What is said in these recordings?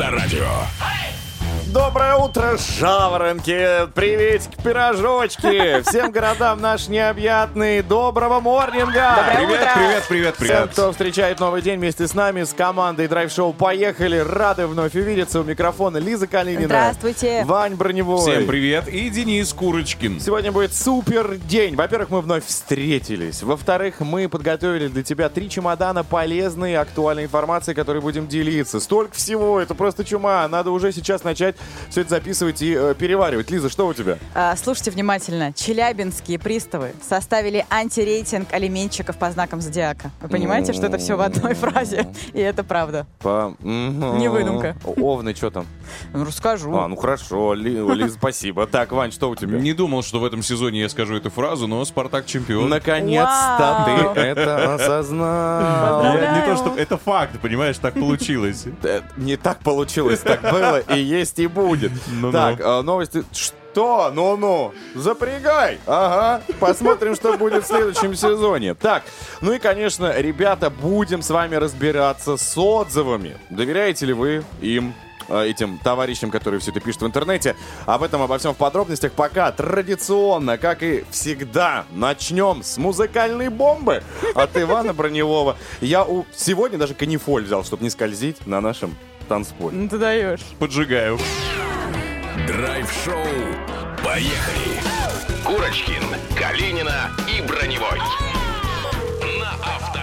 Авторадио. Доброе утро, жаворонки! Приветики, пирожочки! Всем городам наш необъятный доброго морнинга! Доброе Привет, утро. привет, привет, Всем, привет. кто встречает новый день вместе с нами, с командой Драйв-шоу «Поехали!» Рады вновь увидеться у микрофона Лиза Калинина. Здравствуйте. Вань Броневой. Всем привет. И Денис Курочкин. Сегодня будет супер день. Во-первых, мы вновь встретились. Во-вторых, мы подготовили для тебя три чемодана полезной и актуальной информации, которой будем делиться. Столько всего, это просто чума. Надо уже сейчас начать все это записывать и э, переваривать. Лиза, что у тебя? А, Слушайте внимательно. Челябинские приставы составили антирейтинг алименщиков по знакам зодиака. Вы понимаете, что это все в одной фразе? И это правда. По... Не выдумка. Овны, что там? Ну, Расскажу. А, ну хорошо, Ли- Лиз, спасибо. Так, Вань, что у тебя? Не думал, что в этом сезоне я скажу эту фразу, но Спартак чемпион. Наконец-то Вау. ты это осознал. Я- не то, что это факт, понимаешь, так получилось. Э, Не так получилось, так было и есть и будет. Ну-ну. Так, э, новости. Что? Ну-ну, запрягай. Ага, посмотрим, что будет в следующем сезоне. Так, ну и, конечно, ребята, будем с вами разбираться с отзывами. Доверяете ли вы им? э, этим товарищам, которые все это пишут в интернете. Об этом, обо всем в подробностях. Пока традиционно, как и всегда, начнем с музыкальной бомбы от Ивана Броневого. Я у... сегодня даже канифоль взял, чтобы не скользить на нашем танцполе. Ну ты даешь. Поджигаю. Драйв-шоу. Поехали. Курочкин, Калинина и Броневой. На Авторадио.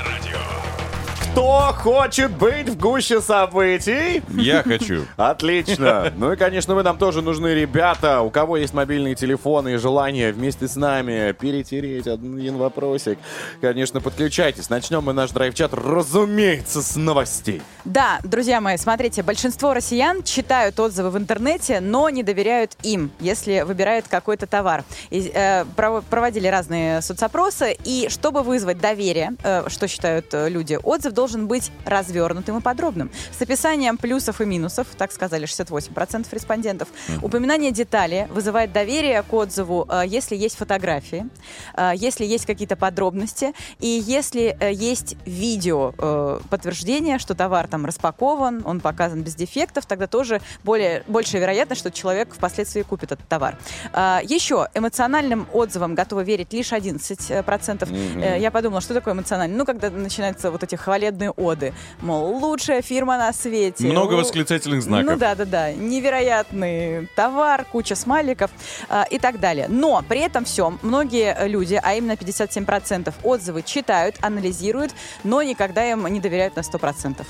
Кто хочет быть в гуще событий? Я хочу. Отлично. Ну и, конечно, вы нам тоже нужны, ребята. У кого есть мобильные телефоны и желание вместе с нами перетереть один вопросик, конечно, подключайтесь. Начнем мы наш драйв-чат, разумеется, с новостей. Да, друзья мои, смотрите, большинство россиян читают отзывы в интернете, но не доверяют им, если выбирают какой-то товар. И, э, прово- проводили разные соцопросы, и чтобы вызвать доверие, э, что считают э, люди, отзыв должен быть развернутым и подробным, с описанием плюсов и минусов, так сказали 68% респондентов. Упоминание детали вызывает доверие к отзыву, э, если есть фотографии, э, если есть какие-то подробности, и если э, есть видео подтверждение, что товар там распакован, он показан без дефектов, тогда тоже более, большая вероятность, что человек впоследствии купит этот товар. Еще эмоциональным отзывам готовы верить лишь 11%. Э, Я подумала, что такое эмоциональный? Ну, когда начинаются вот эти хвалебные оды. Мол, лучшая фирма на свете. Много Л- восклицательных знаков. Ну да, да, да. Невероятный товар, куча смайликов а, и так далее. Но при этом все, многие люди, а именно 57% отзывы читают, анализируют, но никогда им не доверяют на 100%.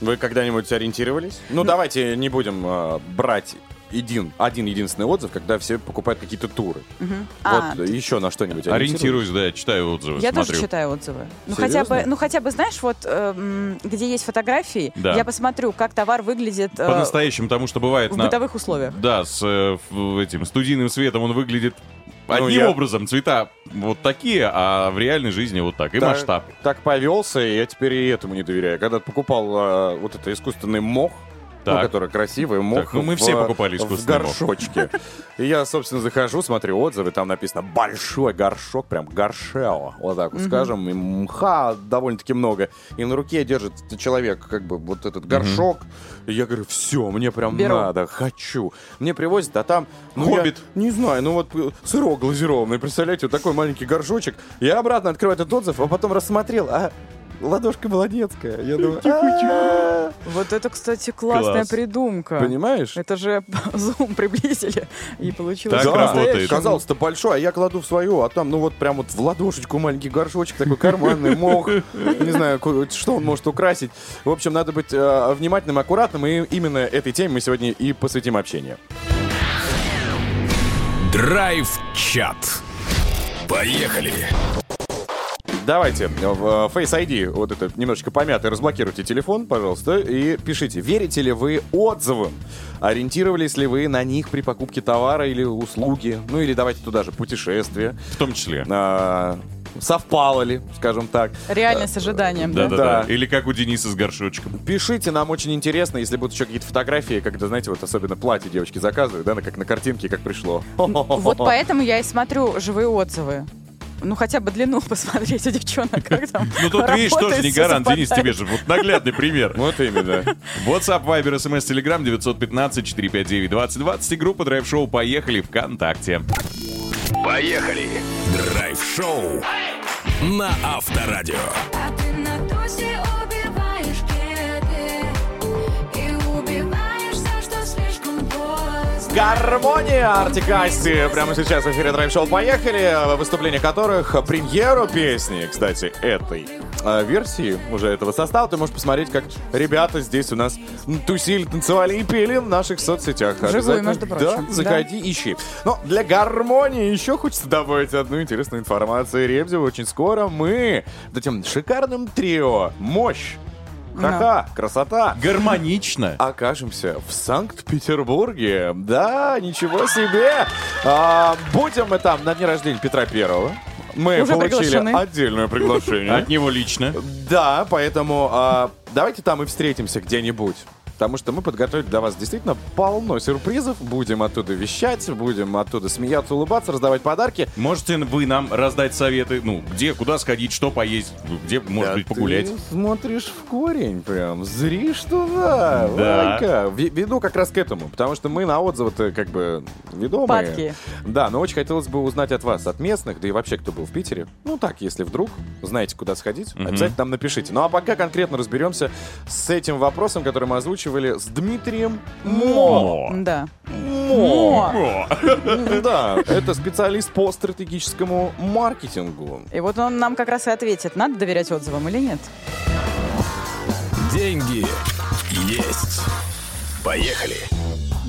Вы когда-нибудь ориентировались? Ну, давайте не будем э, брать один, один единственный отзыв, когда все покупают какие-то туры. А, Вот еще на что-нибудь Ориентируюсь, да, читаю отзывы, Я смотрю. тоже читаю отзывы. Ну Серьезно? хотя, бы, ну хотя бы, знаешь, вот эм, где есть фотографии, Да. я посмотрю, как товар выглядит э, По-настоящему, потому что бывает в на... бытовых условиях. Да, с э, этим студийным светом он выглядит Ну, одним я- образом. Цвета вот такие, а в реальной жизни вот так. И Так- масштаб. Так повелся, и я теперь и этому не доверяю. Когда покупал э, вот это искусственный мох, ну, Так. который красивый, мох Так, ну, мы в, все покупали в искусственный мох. горшочке. И я, собственно, захожу, смотрю отзывы, там написано большой горшок, прям горшео, вот так вот скажем, и мха довольно-таки много. И на руке держит человек как бы вот этот горшок. И я говорю, все, мне прям Беру. надо, хочу. Мне привозят, а там... Ну, я Хоббит. не знаю, ну вот сырок глазированный, представляете, вот такой маленький горшочек. Я обратно открываю этот отзыв, а потом рассмотрел, а ладошка была детская. Я думаю. Вот это, кстати, классная Класс. придумка. понимаешь? Это же зум приблизили, и получилось Так работает. Казалось-то большой, а я кладу в свою, а там, ну вот прям вот в ладошечку маленький горшочек, такой карманный мох. Не знаю, что он может украсить. В общем, надо быть э, внимательным, аккуратным, и именно этой теме мы сегодня и посвятим общение. Драйв-чат. Поехали. Давайте в э, Face ID, вот это немножечко помятый, разблокируйте телефон, пожалуйста, и пишите, верите ли вы отзывам? Ориентировались ли вы на них при покупке товара или услуги? Ну или давайте туда же путешествия. В том числе. А, совпало ли, скажем так. Реально с ожиданием, да? Да-да-да. Да. Или как у Дениса с горшочком. Пишите, нам очень интересно, если будут еще какие-то фотографии, когда, знаете, вот особенно платье девочки заказывают, да, на- как на картинке, как пришло. Вот поэтому я и смотрю живые отзывы. Ну, хотя бы длину посмотреть у девчонок, как там Ну тут, видишь, тоже не гарант, Денис, тебе же вот наглядный пример. Вот именно. WhatsApp, Viber, SMS, Telegram 915-459-2020 и группа Драйв Шоу «Поехали» ВКонтакте. Поехали! Драйв-шоу на Авторадио. А ты на Гармония Артикасти. Прямо сейчас в эфире Драйв Шоу «Поехали», выступление которых премьеру песни, кстати, этой э, версии уже этого состава. Ты можешь посмотреть, как ребята здесь у нас тусили, танцевали и пели в наших соцсетях. Живую, между прочим. Да, заходи, ищи. Но для гармонии еще хочется добавить одну интересную информацию. Ребзева, очень скоро мы этим шикарным трио «Мощь», «Ха-ха», «Красота», Гармонично. окажемся в Санкт-Петербурге. Да, ничего себе! А, будем мы там на дне рождения Петра Первого. Мы Уже получили отдельное приглашение. От него лично. Да, поэтому а, давайте там и встретимся где-нибудь. Потому что мы подготовили для вас действительно полно сюрпризов. Будем оттуда вещать, будем оттуда смеяться, улыбаться, раздавать подарки. Можете вы нам раздать советы, ну, где, куда сходить, что поесть, где, может Да быть, погулять. Ты смотришь в корень прям, зришь туда. Да. Ванька. Ви- Веду как раз к этому, потому что мы на отзывы-то как бы ведомые. Падки. Да, но очень хотелось бы узнать от вас, от местных, да и вообще, кто был в Питере. Ну так, если вдруг знаете, куда сходить, обязательно нам напишите. Ну а пока конкретно разберемся с этим вопросом, который мы озвучивали с Дмитрием Мо. Да. Мо. Да, это специалист по стратегическому маркетингу. И вот он нам как раз и ответит, надо доверять отзывам или нет. Деньги есть. Поехали!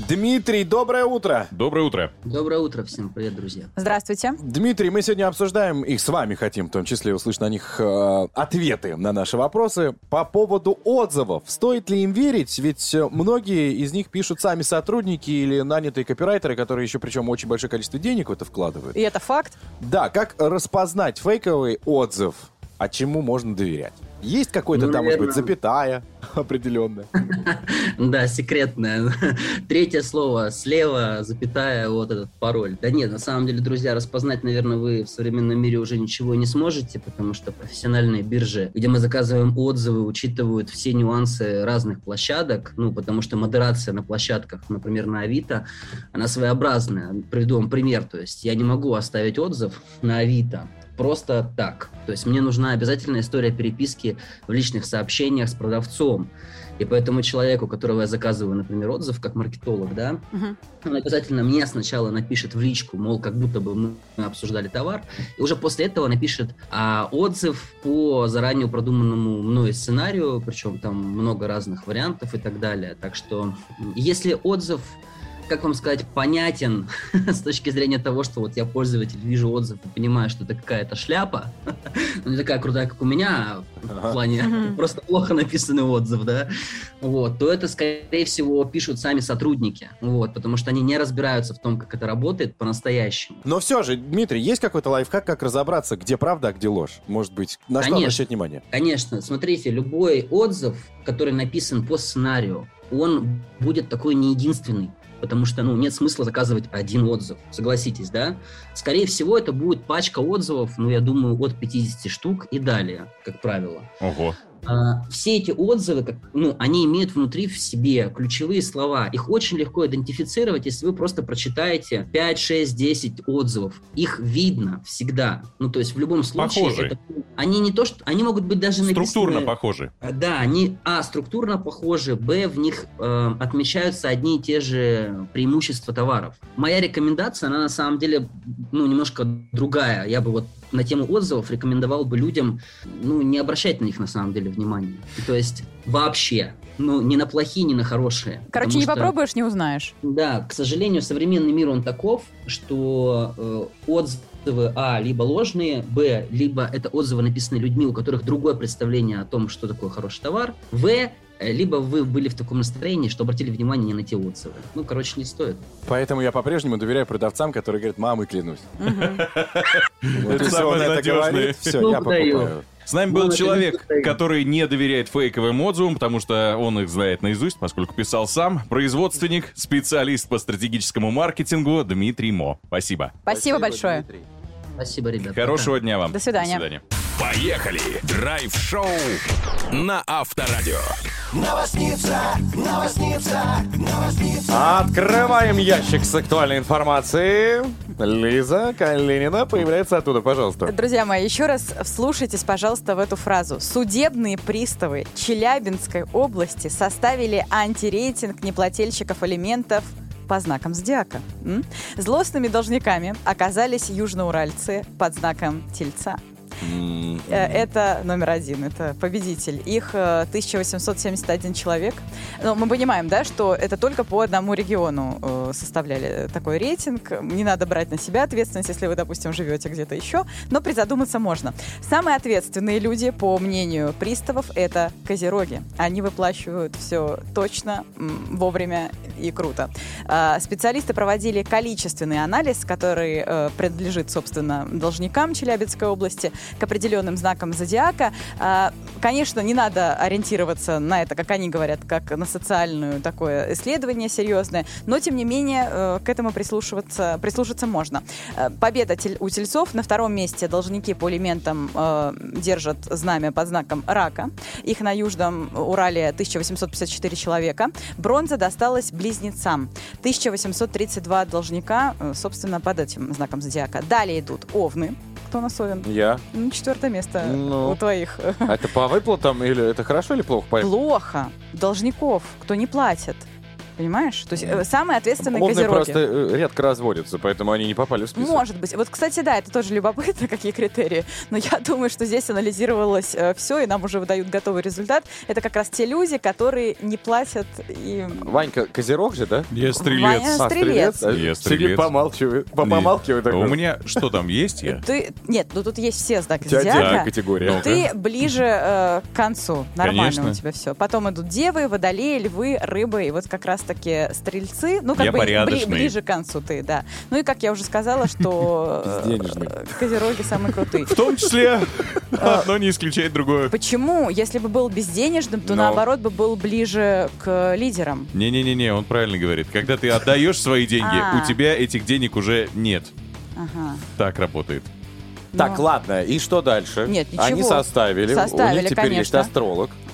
Дмитрий, доброе утро! Доброе утро. Доброе утро всем, привет, друзья. Здравствуйте. Дмитрий, мы сегодня обсуждаем, и с вами хотим в том числе услышать на них э, ответы на наши вопросы по поводу отзывов. Стоит ли им верить? Ведь э, многие из них пишут сами сотрудники или нанятые копирайтеры, которые еще причем очень большое количество денег в это вкладывают. И это факт. Да, как распознать фейковый отзыв, а чему можно доверять? Есть какой-то Ну, там, может быть, наверное. запятая определенная? Да, секретное. Третье слово слева, запятая, вот этот пароль. Да нет, на самом деле, друзья, распознать, наверное, вы в современном мире уже ничего не сможете, потому что профессиональные биржи, где мы заказываем отзывы, учитывают все нюансы разных площадок, ну, потому что модерация на площадках, например, на Авито, она своеобразная. Приведу вам пример, то есть я не могу оставить отзыв на Авито, просто так. То есть мне нужна обязательная история переписки в личных сообщениях с продавцом. И поэтому человеку, которого я заказываю, например, отзыв как маркетолог, да, Мгм. он обязательно мне сначала напишет в личку, мол, как будто бы мы обсуждали товар, и уже после этого напишет а, отзыв по заранее продуманному мной сценарию, причем там много разных вариантов и так далее. Так что если отзыв как вам сказать, понятен с точки зрения того, что вот я пользователь, вижу отзыв и понимаю, что это какая-то шляпа, ну, не такая крутая, как у меня, в плане просто плохо написанный отзыв, да, вот, то это, скорее всего, пишут сами сотрудники, вот, потому что они не разбираются в том, как это работает по-настоящему. Но все же, Дмитрий, есть какой-то лайфхак, как разобраться, где правда, а где ложь? Может быть, на что Конечно. обращать внимание? Конечно, смотрите, любой отзыв, который написан по сценарию, он будет такой не единственный. Потому что, ну, нет смысла заказывать один отзыв, согласитесь, да? Скорее всего, это будет пачка отзывов, ну, я думаю, от 50 штук и далее, как правило. Ого. А, все эти отзывы, как, ну, они имеют внутри в себе ключевые слова. Их очень легко идентифицировать, если вы просто прочитаете 5, 6, 10 отзывов. Их видно всегда. Ну, то есть в любом случае... Похожие. это- они не то, что... Они могут быть даже Структурно написаны... похожи. А, Да, они, а, структурно похожи, б, в них э, отмечаются одни и те же преимущества товаров. Моя рекомендация, она на самом деле, ну, немножко другая. Я бы вот на тему отзывов рекомендовал бы людям, ну, не обращать на них на самом деле внимания. То есть вообще, ну, ни на плохие, ни на хорошие. Короче, не что- попробуешь, не узнаешь. да, к сожалению, современный мир он таков, что э, отзывы а либо ложные, б либо это отзывы написаны людьми, у которых другое представление о том, что такое хороший товар, в либо вы были в таком настроении, что обратили внимание не на те отзывы. Ну, короче, не стоит. Поэтому я по-прежнему доверяю продавцам, которые говорят, мамой клянусь. Это самое надежное. все, Ну, я даю. покупаю. С нами Ну, был это человек, который не доверяет фейковым отзывам, потому что он их знает наизусть, поскольку писал сам. Производственник, специалист по стратегическому маркетингу Дмитрий Мо. Спасибо. Спасибо большое. Дмитрий. Спасибо, ребят. Хорошего дня вам. До свидания. Поехали! Драйв-шоу на Авторадио. Открываем ящик с актуальной информацией. Лиза Калинина появляется оттуда, пожалуйста. Друзья мои, еще раз вслушайтесь, пожалуйста, в эту фразу. Судебные приставы Челябинской области составили антирейтинг неплательщиков алиментов по знакам зодиака. М? Злостными должниками оказались южноуральцы под знаком тельца. Э, Это номер один, это победитель. Их э, 1871 человек. Но мы понимаем, да, что это только по одному региону э, составляли такой рейтинг. Не надо брать на себя ответственность, если вы, допустим, живете где-то еще, но призадуматься можно. Самые ответственные люди, по мнению приставов, это козероги. Они выплачивают все точно, вовремя и круто. А, Специалисты проводили количественный анализ, который э, принадлежит, собственно, должникам Челябинской области, к определенным знакам зодиака. А, Конечно, не надо ориентироваться на это, как они говорят, как на социальную такое исследование серьезное, но, тем не менее, э, к этому прислушиваться, прислушаться можно. Э, Победа у тельцов. На втором месте должники по элементам э, держат знамя под знаком рака. Их на Южном Урале 1854 человека. Бронза досталась близнецам. 1832 должника, собственно, под этим знаком зодиака. Далее идут овны. Кто у нас овен? Я. Ну, четвертое место Ну. у твоих. А это по выплатам или это хорошо или плохо? Плохо. Должников, кто не платит. Понимаешь? То есть э, самые ответственные Овны козероги. просто э, редко разводятся, поэтому они не попали в список. Может быть. Вот, кстати, да, это тоже любопытно, какие критерии. Но я думаю, что здесь анализировалось все, и нам уже выдают готовый результат. Это как раз те люди, которые не платят и... Ванька Козерог же, да? Я Ваня стрелец. А, стрелец. А, Я Сидит, стрелец. помалкивает. по- Помалкивает У меня что там есть я? Ты... Нет, ну тут есть все знаки зодиака. категория. Ну, Ты ближе э, к концу. Нормально Конечно. у тебя все. Потом идут девы, водолеи, львы, рыбы. И вот как раз-таки стрельцы. Ну, как Я бы бли- ближе к концу ты, да. Ну и как я уже сказала, что э, козероги самые крутые. В том числе одно не исключает другое. Почему? Если бы был безденежным, то наоборот бы был ближе к лидерам. Не-не-не, он правильно говорит. Когда ты отдаешь свои деньги, А. у тебя этих денег уже нет. Ага. Так работает. Так, Но- ладно, и что дальше? Нет, ничего. Они составили. У Составили, них теперь есть конечно. астролог, Э, э,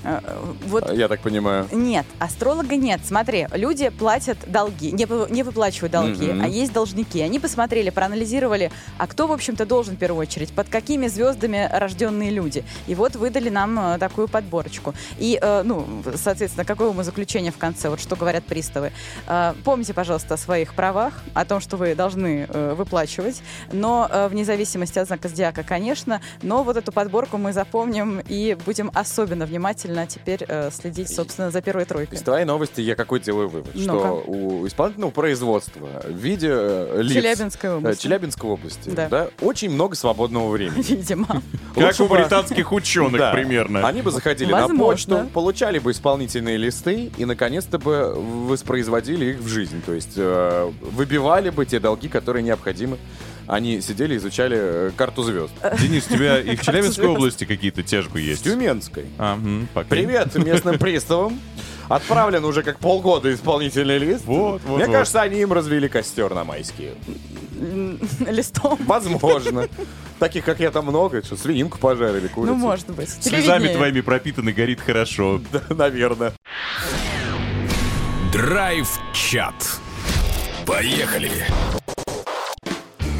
Вот я так понимаю. Нет, астролога нет. Смотри, люди платят долги, не, не выплачивают долги, Мгм. а есть должники. Они посмотрели, проанализировали, а кто, в общем-то, должен в первую очередь, под какими звездами рожденные люди. И вот выдали нам э, такую подборочку. И, э, ну, соответственно, какое умозаключение в конце, вот что говорят приставы. Э, помните, пожалуйста, о своих правах, о том, что вы должны э, выплачивать, но э, вне зависимости от знака зодиака, конечно, но вот эту подборку мы запомним и будем особенно внимательно теперь э, следить, собственно, за первой тройкой. Из твоей новости я какой делаю вывод, что у исполнительного производства в виде э, лиц Челябинской э, области. Челябинской области, Да. да, очень много свободного времени. Видимо. Как у британских ученых примерно. Они бы заходили на почту, получали бы исполнительные листы и, наконец-то, бы воспроизводили их в жизнь. То есть э, выбивали бы те долги, которые необходимы. Они сидели, изучали э, карту звезд. Денис, у тебя и в Челябинской области какие-то тяжбы есть? Тюменской. А. Привет местным приставам. Отправлен уже как полгода исполнительный лист. Вот, вот, Мне вот. кажется, они им развели костер на майские. Листом. Возможно. Таких, как я, там много. Что, свининку пожарили, курицу. Ну, может быть. Слезами твоими пропитаны, горит хорошо. Да, наверное. Драйв-чат. Поехали!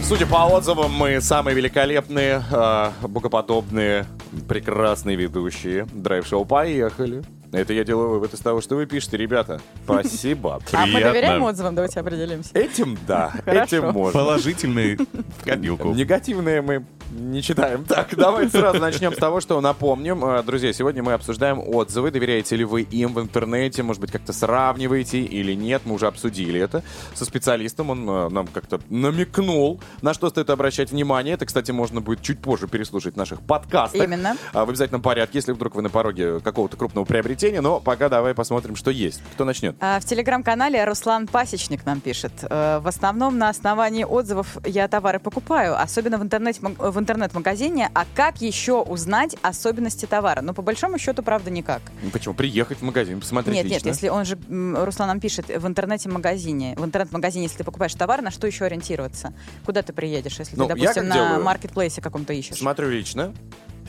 Судя по отзывам, мы самые великолепные, э, богоподобные, прекрасные ведущие. Драйв-шоу «Поехали». Это я делаю вывод из того, что вы пишете, ребята. Спасибо. А мы доверяем отзывам? Давайте определимся. Этим да, этим можно. Положительный в копилку. Негативные мы не читаем. Так, давайте сразу начнем с того, что напомним. Э, Друзья, сегодня мы обсуждаем отзывы. Доверяете ли вы им в интернете? Может быть, как-то сравниваете или нет? Мы уже обсудили это со специалистом. Он э, нам как-то намекнул, на что стоит обращать внимание. Это, кстати, можно будет чуть позже переслушать в наших подкастах. Именно. А, В обязательном порядке, если вдруг вы на пороге какого-то крупного приобретения. Но пока давай посмотрим, что есть. Кто начнет? А, В телеграм-канале Руслан Пасечник нам пишет. «Э, В основном на основании отзывов я товары покупаю. Особенно в интернете, в в интернет-магазине, а как еще узнать особенности товара? Ну, по большому счету, правда, никак. Ну, Почему? Приехать в магазин, посмотреть Нет, нет, лично. если он же, Руслан нам пишет, в интернете-магазине, в интернет-магазине, если ты покупаешь товар, на что еще ориентироваться? Куда ты приедешь, если Ну, ты, допустим, как на делаю? маркетплейсе каком-то ищешь? Смотрю лично,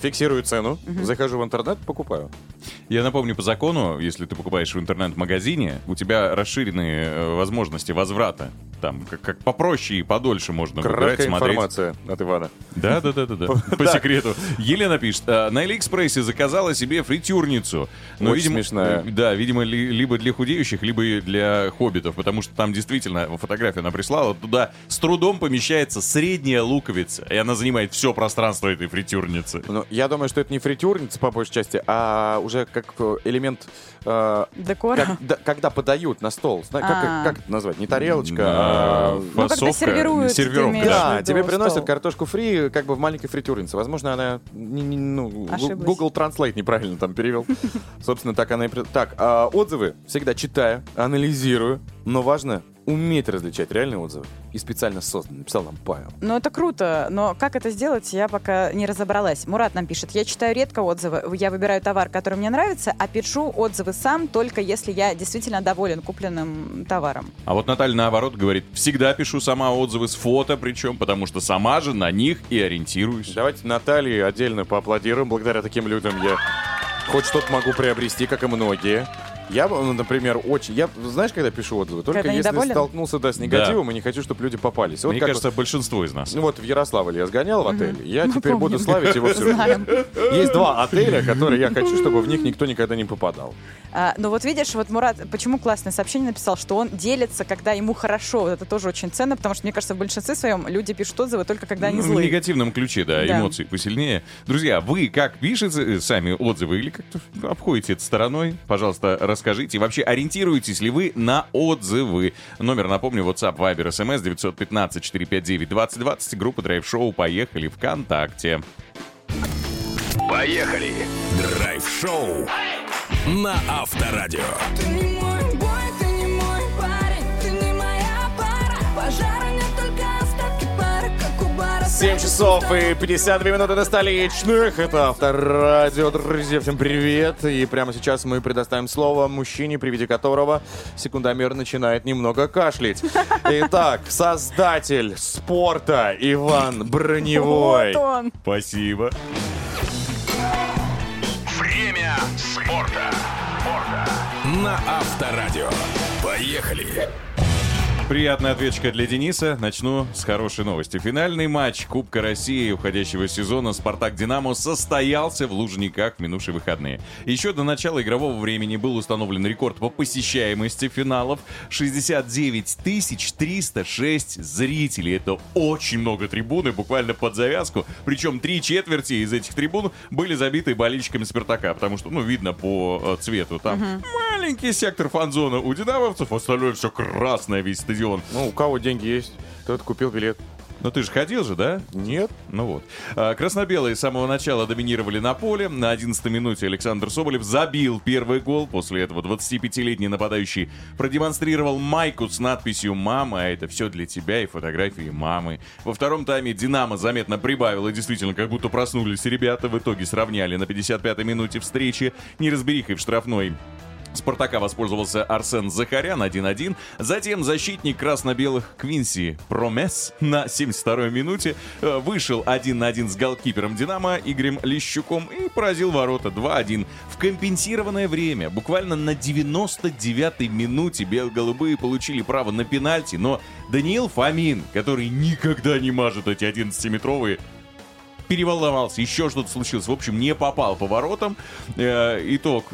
фиксирую цену, захожу в интернет, покупаю. Я напомню, по закону, если ты покупаешь в интернет-магазине, у тебя расширенные э, возможности возврата. Там как, как попроще и подольше можно выбирать, Краткая смотреть. информация от Ивана. Да, да, да, да, да. По секрету. Елена пишет, «А, на Алиэкспрессе заказала себе фритюрницу. Но, Очень видимо, смешная. э, Да, видимо, ли- либо для худеющих, либо для хоббитов, потому что там действительно фотографию она прислала, туда с трудом помещается средняя луковица, и она занимает все пространство этой фритюрницы. Ну, я думаю, что это не фритюрница по большей части, а уже как э, элемент, э, Декора? как- да, когда подают на стол. Как, А. как это назвать? Не тарелочка, а... когда фасовка, сервируют, сервировка, да. Тебе стол. приносят картошку фри как бы в маленькой фритюрнице. Возможно, она не- не- ну. Google Translate неправильно там перевел. Собственно, так она и... Так, а, отзывы всегда читаю, анализирую, но важно уметь различать реальные отзывы. И специально создан, написал нам Павел. Ну, это круто, но как это сделать, я пока не разобралась. Мурат нам пишет, я читаю редко отзывы, я выбираю товар, который мне нравится, а пишу отзывы сам, только если я действительно доволен купленным товаром. А вот Наталья наоборот говорит, всегда пишу сама отзывы с фото, причем, потому что сама же на них и ориентируюсь. Давайте Наталье отдельно поаплодируем. Благодаря таким людям я хоть что-то могу приобрести, как и многие. Я, ну, например, очень... Я, знаешь, когда пишу отзывы? Только Когда если недоволен? столкнулся, да, с негативом и не хочу, чтобы люди попались. Вот Мне как кажется, большинство из нас. Ну вот в Ярославль я сгонял в отель, я теперь помним. буду славить его всю жизнь. Есть два отеля, которые я хочу, чтобы в них никто никогда не попадал. А, ну вот видишь, вот Мурат, почему классное сообщение написал, что он делится, когда ему хорошо. Вот это тоже очень ценно, потому что, мне кажется, в большинстве своем люди пишут отзывы только когда они Ну, В злые. негативном ключе, да, Да. эмоции посильнее. Друзья, вы как пишете э, сами отзывы или как-то обходите это стороной? Пожалуйста, расскажите. И вообще, ориентируетесь ли вы на отзывы? Номер, напомню, WhatsApp, Viber, SMS 915-459-2020, группа Drive Show «Поехали» ВКонтакте. Поехали! Драйв-шоу на Авторадио. Ты не 7 часов и 52 минуты до столичных. Это Авторадио, друзья. Всем привет. И прямо сейчас мы предоставим слово мужчине, при виде которого секундомер начинает немного кашлять. Итак, создатель спорта Иван Броневой. Вот он. Спасибо. Время спорта. На Авторадио. Поехали! Приятная ответочка для Дениса. Начну с хорошей новости. Финальный матч Кубка России уходящего сезона «Спартак-Динамо» состоялся в Лужниках в минувшие выходные. Еще до начала игрового времени был установлен рекорд по посещаемости финалов. 69 306 зрителей. Это очень много трибуны, буквально под завязку. Причем три четверти из этих трибун были забиты болельщиками «Спартака», потому что, ну, видно по э, цвету. Там маленький сектор фан-зона у «Динамовцев», остальное все красное, весь стадион. Ну, у кого деньги есть, тот купил билет. Но ты же ходил же, да? Нет. Ну вот. А, Красно-белые с самого начала доминировали на поле. На 11 минуте Александр Соболев забил первый гол. После этого 25-летний нападающий продемонстрировал майку с надписью «Мама, а это все для тебя» и фотографии мамы. Во втором тайме «Динамо» заметно прибавило. Действительно, как будто проснулись ребята. В итоге сравняли на 55-й минуте встречи. Неразберихой в штрафной Спартака воспользовался Арсен Захарян 1-1. Затем защитник красно-белых Квинси Промес на 72-й минуте э, вышел 1 на 1 с голкипером Динамо Игорем Лещуком и поразил ворота 2-1. В компенсированное время, буквально на 99-й минуте бело-голубые получили право на пенальти, но Даниил Фомин, который никогда не мажет эти 11-метровые, переволновался, еще что-то случилось. В общем, не попал по воротам. Э, итог,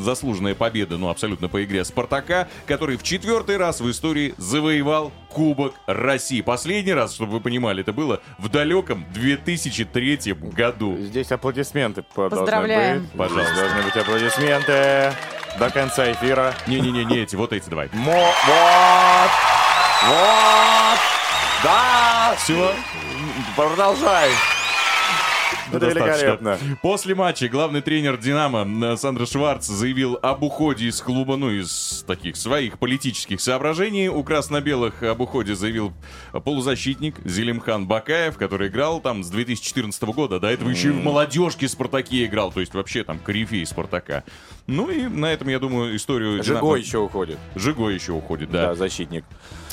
заслуженная победа, ну, абсолютно по игре Спартака, который в четвертый раз в истории завоевал Кубок России. Последний раз, чтобы вы понимали, это было в далеком 2003 году. Здесь аплодисменты по- должны Поздравляем. быть. Пожалуйста. Здесь Должны быть аплодисменты до конца эфира. Не-не-не, не эти, вот эти давай. Мо- вот! Вот! Да! Все, Продолжай. Это великолепно. После матча главный тренер «Динамо» Сандра Шварц заявил об уходе из клуба, ну, из таких своих политических соображений. У красно-белых об уходе заявил полузащитник Зелимхан Бакаев, который играл там с 2014 года. До этого еще и в молодежке «Спартаке» играл, то есть вообще там корифей «Спартака». Ну и на этом, я думаю, историю... Жиго еще уходит. Жиго еще уходит, Да, да. защитник.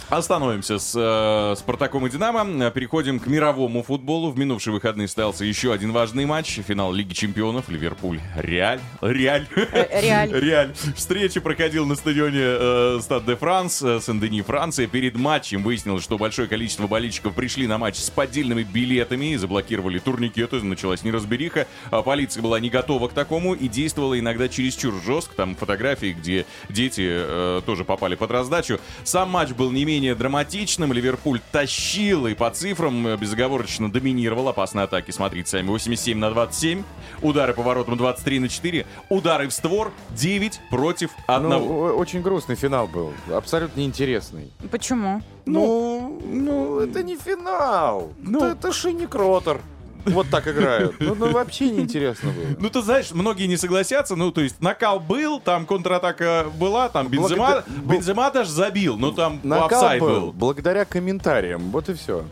Остановимся с э, Спартаком и Динамо. Переходим к мировому футболу. В минувшие выходные состоялся еще один важный матч. Финал Лиги Чемпионов. Ливерпуль. Реаль. Реаль. Э, Реаль. Реаль. Встреча проходила на стадионе э, Стад де Франс, э, Сен-Дени, Франция. Перед матчем выяснилось, что большое количество болельщиков пришли на матч с поддельными билетами и заблокировали турникеты. Началась неразбериха. А полиция была не готова к такому и действовала иногда чересчур жестко. Там фотографии, где дети э, тоже попали под раздачу. Сам матч был не менее драматичным. Ливерпуль тащил и по цифрам э, безоговорочно доминировал. Опасные атаки, смотрите сами. 87 на 27. Удары по воротам 23 на 4. Удары в створ 9 против 1. Ну, очень грустный финал был. Абсолютно неинтересный. Почему? Ну, ну, это не финал. Это, это Шинник Ротор. Вот так играют. Ну, ну, вообще неинтересно было. Ну, ты знаешь, многие не согласятся. Ну, то есть, накал был, там контратака была, там Бензема, Благодаря- Бензема даже забил, но там Накал офсайд был был. благодаря комментариям. Вот и все.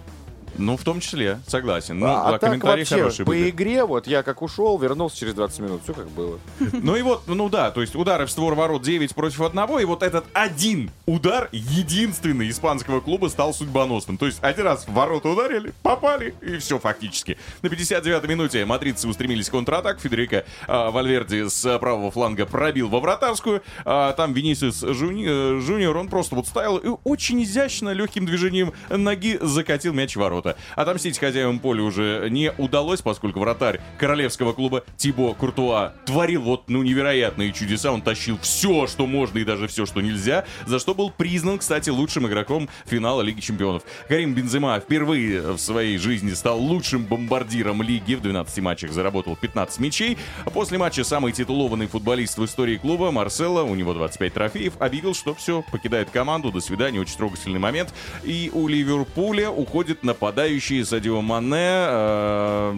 Ну, в том числе, согласен. Ну, а да, так комментарии вообще, хорошие по были. игре, вот я как ушел, вернулся через 20 минут. Все как было. Ну и вот, ну да, то есть удары в створ ворот 9 против одного, и вот этот один удар, единственный испанского клуба, стал судьбоносным. То есть один раз в ворота ударили, попали, и все фактически. На 59-й минуте мадридцы устремились в контратак. Федерико а, Вальверди с правого фланга пробил во вратарскую. А, там Венисиус Жуни- э, Жуниор, он просто вот ставил и очень изящно, легким движением ноги закатил мяч в ворота. Отомстить хозяевам поля уже не удалось, поскольку вратарь королевского клуба Тибо Куртуа творил вот, ну, невероятные чудеса. Он тащил все, что можно и даже все, что нельзя, за что был признан, кстати, лучшим игроком финала Лиги Чемпионов. Карим Бензема впервые в своей жизни стал лучшим бомбардиром лиги. В 12 матчах заработал 15 мячей. После матча самый титулованный футболист в истории клуба Марсело, у него 25 трофеев, объявил, что все, покидает команду, до свидания, очень трогательный момент. И у Ливерпуля уходит нападающий Садио Мане. Э,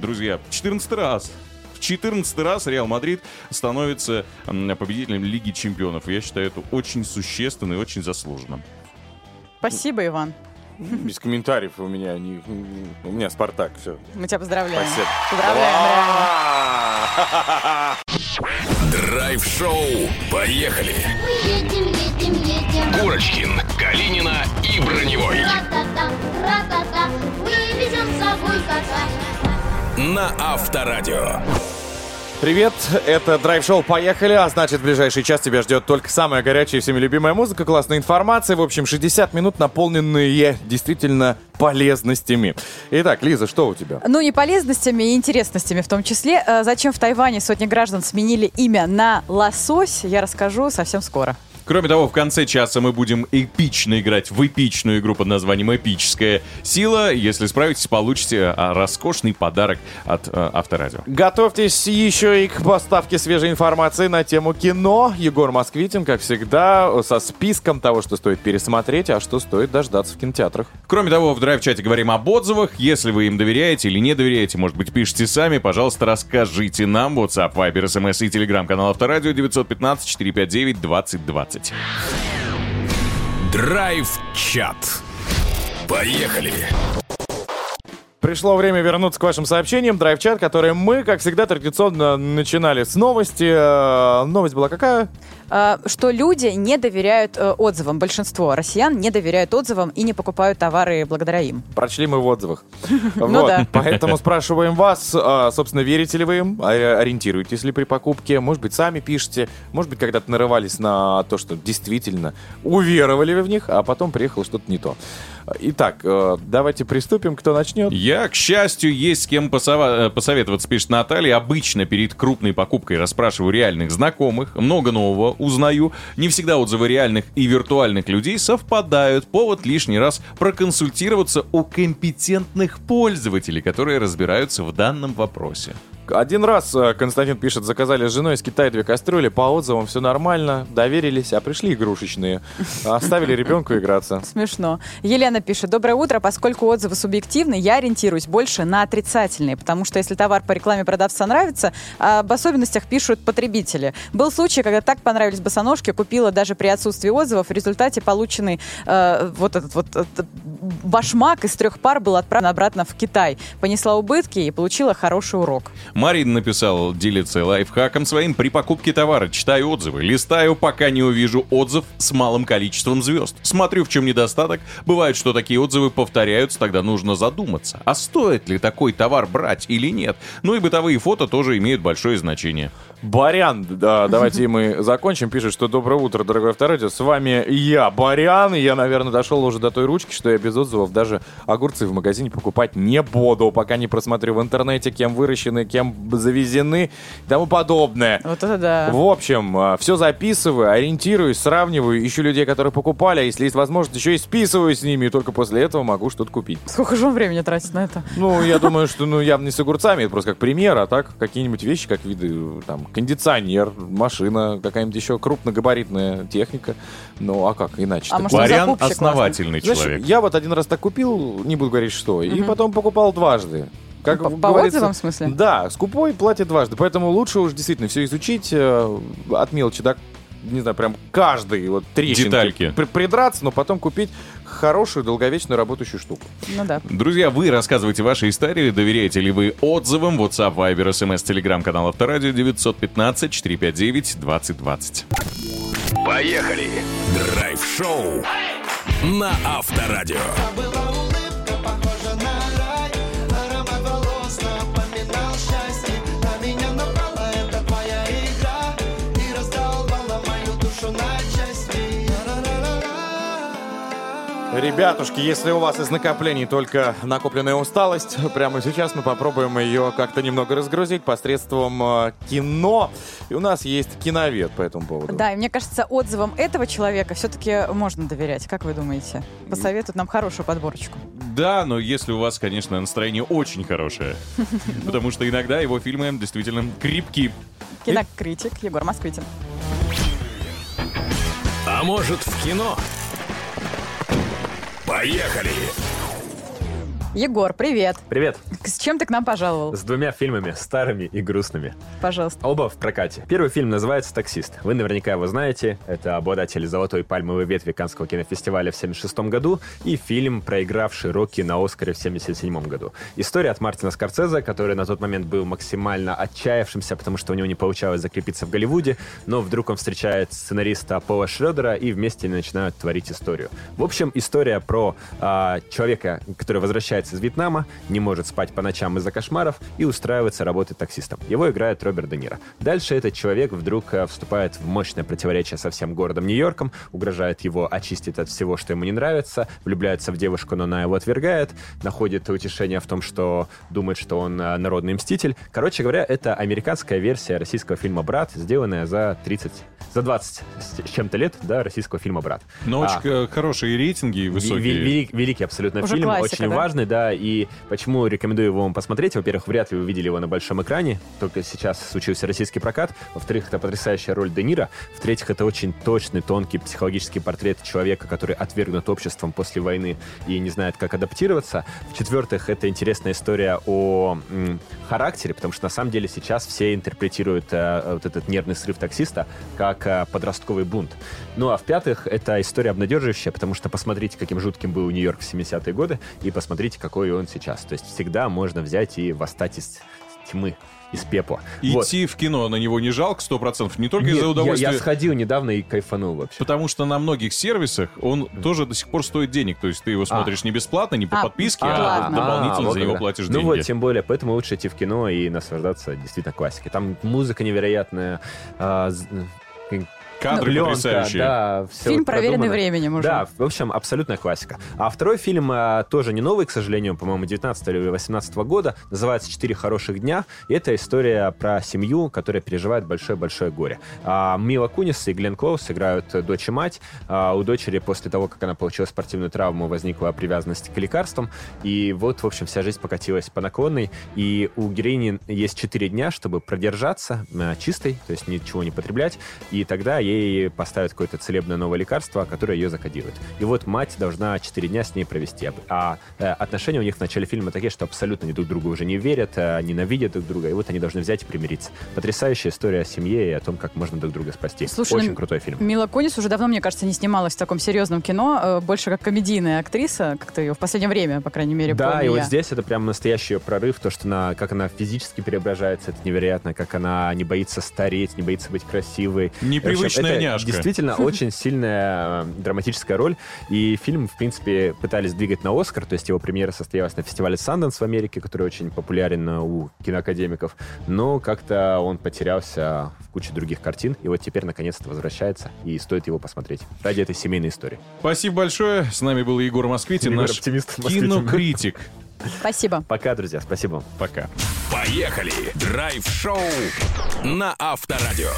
Друзья, 14 раз. В 14 раз Реал Мадрид становится победителем Лиги Чемпионов. Я считаю, это очень существенно и очень заслуженно. Спасибо, Иван. Без комментариев у меня не... У меня Спартак, все. Мы тебя поздравляем. Спасибо. Поздравляем. Драйв-шоу. Поехали. Едем, едем, едем. Курочкин, Калинина и Броневой. Ра-та-та, ра-та-та, вывезем с собой кота. На Авторадио. Привет, это драйв-шоу «Поехали», а значит в ближайший час тебя ждет только самая горячая и всеми любимая музыка, классная информация, в общем 60 минут, наполненные действительно полезностями. Итак, Лиза, что у тебя? Ну, и полезностями, и интересностями в том числе. Э, Зачем в Тайване сотни граждан сменили имя на лосось, я расскажу совсем скоро. Кроме того, в конце часа мы будем эпично играть в эпичную игру под названием «Эпическая сила». Если справитесь, получите а, роскошный подарок от а, Авторадио. Готовьтесь еще и к поставке свежей информации на тему кино. Егор Москвитин, как всегда, со списком того, что стоит пересмотреть, а что стоит дождаться в кинотеатрах. Кроме того, в драйв-чате говорим об отзывах. Если вы им доверяете или не доверяете, может быть, пишите сами, пожалуйста, расскажите нам. WhatsApp, Viber, SMS и телеграм-канал Авторадио 915-459-2020. Драйв-чат. Поехали. Пришло время вернуться к вашим сообщениям. Драйв-чат, который мы, как всегда, традиционно начинали с новости. Э, Новость была какая? Э, Что люди не доверяют э, отзывам. Большинство россиян не доверяют отзывам и не покупают товары благодаря им. Прочли мы в отзывах. Ну да. Поэтому спрашиваем вас, а, собственно, верите ли вы им, А, ориентируетесь ли при покупке, может быть, сами пишете, может быть, когда-то нарывались на то, что действительно уверовали вы в них, а потом приехало что-то не то. Итак, э, давайте приступим. Кто начнет? Я, к счастью, есть с кем э, посоветоваться, пишет Наталья. Обычно перед крупной покупкой расспрашиваю реальных знакомых, много нового узнаю. Не всегда отзывы реальных и виртуальных людей совпадают. Повод лишний раз проконсультироваться у компетентных пользователей, которые разбираются в данном вопросе. Один раз, э, Константин пишет, заказали с женой из Китая две кастрюли, по отзывам все нормально, доверились, а пришли игрушечные. Оставили ребенку играться. Смешно. Елена пишет. Доброе утро. Поскольку отзывы субъективны, я ориентируюсь больше на отрицательные, потому что если товар по рекламе продавца нравится, об особенностях пишут потребители. Был случай, когда так понравились босоножки, купила даже при отсутствии отзывов. В результате полученный э, вот этот вот этот башмак из трех пар был отправлен обратно в Китай. Понесла убытки и получила хороший урок. Марин написал, делится лайфхаком своим при покупке товара. Читаю отзывы, листаю, пока не увижу отзыв с малым количеством звезд. Смотрю, в чем недостаток. Бывает, что такие отзывы повторяются, тогда нужно задуматься. А стоит ли такой товар брать или нет? Ну и бытовые фото тоже имеют большое значение. Барян, да, давайте мы закончим. Пишет, что доброе утро, дорогой авторадио. С вами я, Барян. И я, наверное, дошел уже до той ручки, что я без отзывов даже огурцы в магазине покупать не буду, пока не просмотрю в интернете, кем выращены, кем завезены и тому подобное. Вот это да. В общем, все записываю, ориентируюсь, сравниваю, ищу людей, которые покупали, а если есть возможность, еще и списываюсь с ними, и только после этого могу что-то купить. Сколько же он времени тратит на это? Ну, я думаю, что ну явно не с огурцами, это просто как пример, а так какие-нибудь вещи, как виды, там, кондиционер, машина, какая-нибудь еще крупногабаритная техника. Ну, а как иначе? А может, Вариант основательный Знаешь, человек. я вот один раз так купил, не буду говорить что, и потом покупал дважды. Как По- по отзывам, в смысле? Да, скупой платит дважды. Поэтому лучше уж действительно все изучить э, от мелочи до, не знаю, прям каждый вот трещинки. Детальки. При- придраться, но потом купить хорошую, долговечную работающую штуку. Ну да. Друзья, вы рассказывайте ваши истории, доверяете ли вы отзывам, WhatsApp, Viber, SMS, Telegram, канал Авторадио 915-459-2020. Поехали! Драйв-шоу на Авторадио. Ребятушки, если у вас из накоплений только накопленная усталость, прямо сейчас мы попробуем ее как-то немного разгрузить посредством э, кино. И у нас есть киновед по этому поводу. Да, и мне кажется, отзывам этого человека все-таки можно доверять. Как вы думаете? Посоветуют нам хорошую подборочку. Да, но если у вас, конечно, настроение очень хорошее. Потому что иногда его фильмы действительно крепки. Кинокритик Егор Москвитин. А может в кино? Поехали! Егор, привет. Привет! С чем ты к нам пожаловал? С двумя фильмами, старыми и грустными. Пожалуйста. Оба в прокате. Первый фильм называется «Таксист». Вы наверняка его знаете. Это обладатель золотой пальмовой ветви Каннского кинофестиваля в 76 году и фильм, проигравший Рокки на Оскаре в 77 году. История от Мартина Скорсезе, который на тот момент был максимально отчаявшимся, потому что у него не получалось закрепиться в Голливуде, но вдруг он встречает сценариста Пола Шредера и вместе начинают творить историю. В общем, история про а, человека, который возвращается из Вьетнама, не может спать по ночам из-за кошмаров и устраивается работать таксистом. Его играет Роберт Де Ниро. Дальше этот человек вдруг э, вступает в мощное противоречие со всем городом Нью-Йорком, угрожает его очистить от всего, что ему не нравится, влюбляется в девушку, но она его отвергает, находит утешение в том, что думает, что он э, народный мститель. Короче говоря, это американская версия российского фильма «Брат», сделанная за 30, за 20 с чем-то лет до российского фильма «Брат». Но А, очень э, хорошие рейтинги высокие. велик- великий абсолютно Уже фильм, классика, очень да? важный, да, и почему рекомендую его вам посмотреть. Во-первых, вряд ли вы видели его на большом экране, только сейчас случился российский прокат. Во-вторых, это потрясающая роль Де Ниро. В-третьих, это очень точный, тонкий психологический портрет человека, который отвергнут обществом после войны и не знает, как адаптироваться. В-четвертых, это интересная история о м, характере, потому что на самом деле сейчас все интерпретируют э, вот этот нервный срыв таксиста как э, подростковый бунт. Ну а в-пятых, это история обнадеживающая, потому что посмотрите, каким жутким был Нью-Йорк в 70-е годы, и посмотрите, какой он сейчас. То есть всегда можно взять и восстать из тьмы, из пепла. Вот. Идти в кино на него не жалко 100%, не только Нет, из-за я- удовольствия. Я, сходил недавно и кайфанул вообще. Потому что на многих сервисах он тоже до сих пор стоит денег. То есть ты его смотришь не бесплатно, не по А, подписке, а, а, ладно. дополнительно вот за него платишь Ну деньги. вот, тем более, поэтому лучше идти в кино и наслаждаться действительно классикой. Там музыка невероятная, а, Кадры Пленка, потрясающие. да, всё Фильм, вот проверенный продумано. временем уже. Да, в общем, абсолютная классика. А второй фильм а, тоже не новый, к сожалению, по-моему, 19 или 18 года, называется «Четыре хороших дня». И это история про семью, которая переживает большое-большое горе. А, Мила Кунис и Глен Клоус играют э, дочь и мать. А, у дочери после того, как она получила спортивную травму, возникла привязанность к лекарствам. И вот, в общем, вся жизнь покатилась по наклонной. И у героини есть четыре дня, чтобы продержаться э, чистой, то есть ничего не потреблять. И тогда ей поставят какое-то целебное новое лекарство, которое ее закодирует. И вот мать должна 4 дня с ней провести. А э, отношения у них в начале фильма такие, что абсолютно они друг другу уже не верят, э, ненавидят друг друга, и вот они должны взять и примириться. Потрясающая история о семье и о том, как можно друг друга спасти. Слушай, Очень ну, крутой фильм. Мила Кунис уже давно, мне кажется, не снималась в таком серьезном кино, э, больше как комедийная актриса, как-то ее в последнее время, по крайней мере, Да, помню и вот я. здесь это прям настоящий её прорыв, то, что она, как она физически преображается, это невероятно, как она не боится стареть, не боится быть красивой. Непривычная В общем, это няшка. Действительно, очень сильная э, драматическая роль, и фильм, в принципе, пытались двигать на Оскар, то есть его премьера состоялась на фестивале Санденс в Америке, который очень популярен э, у киноакадемиков, но как-то он потерялся в куче других картин, и вот теперь наконец-то возвращается, и стоит его посмотреть ради этой семейной истории. Спасибо большое. С нами был Егор Москвитин, Егор наш Оптимист кинокритик. Спасибо. Пока, друзья, спасибо. Пока. Поехали! Драйв-шоу на Авторадио.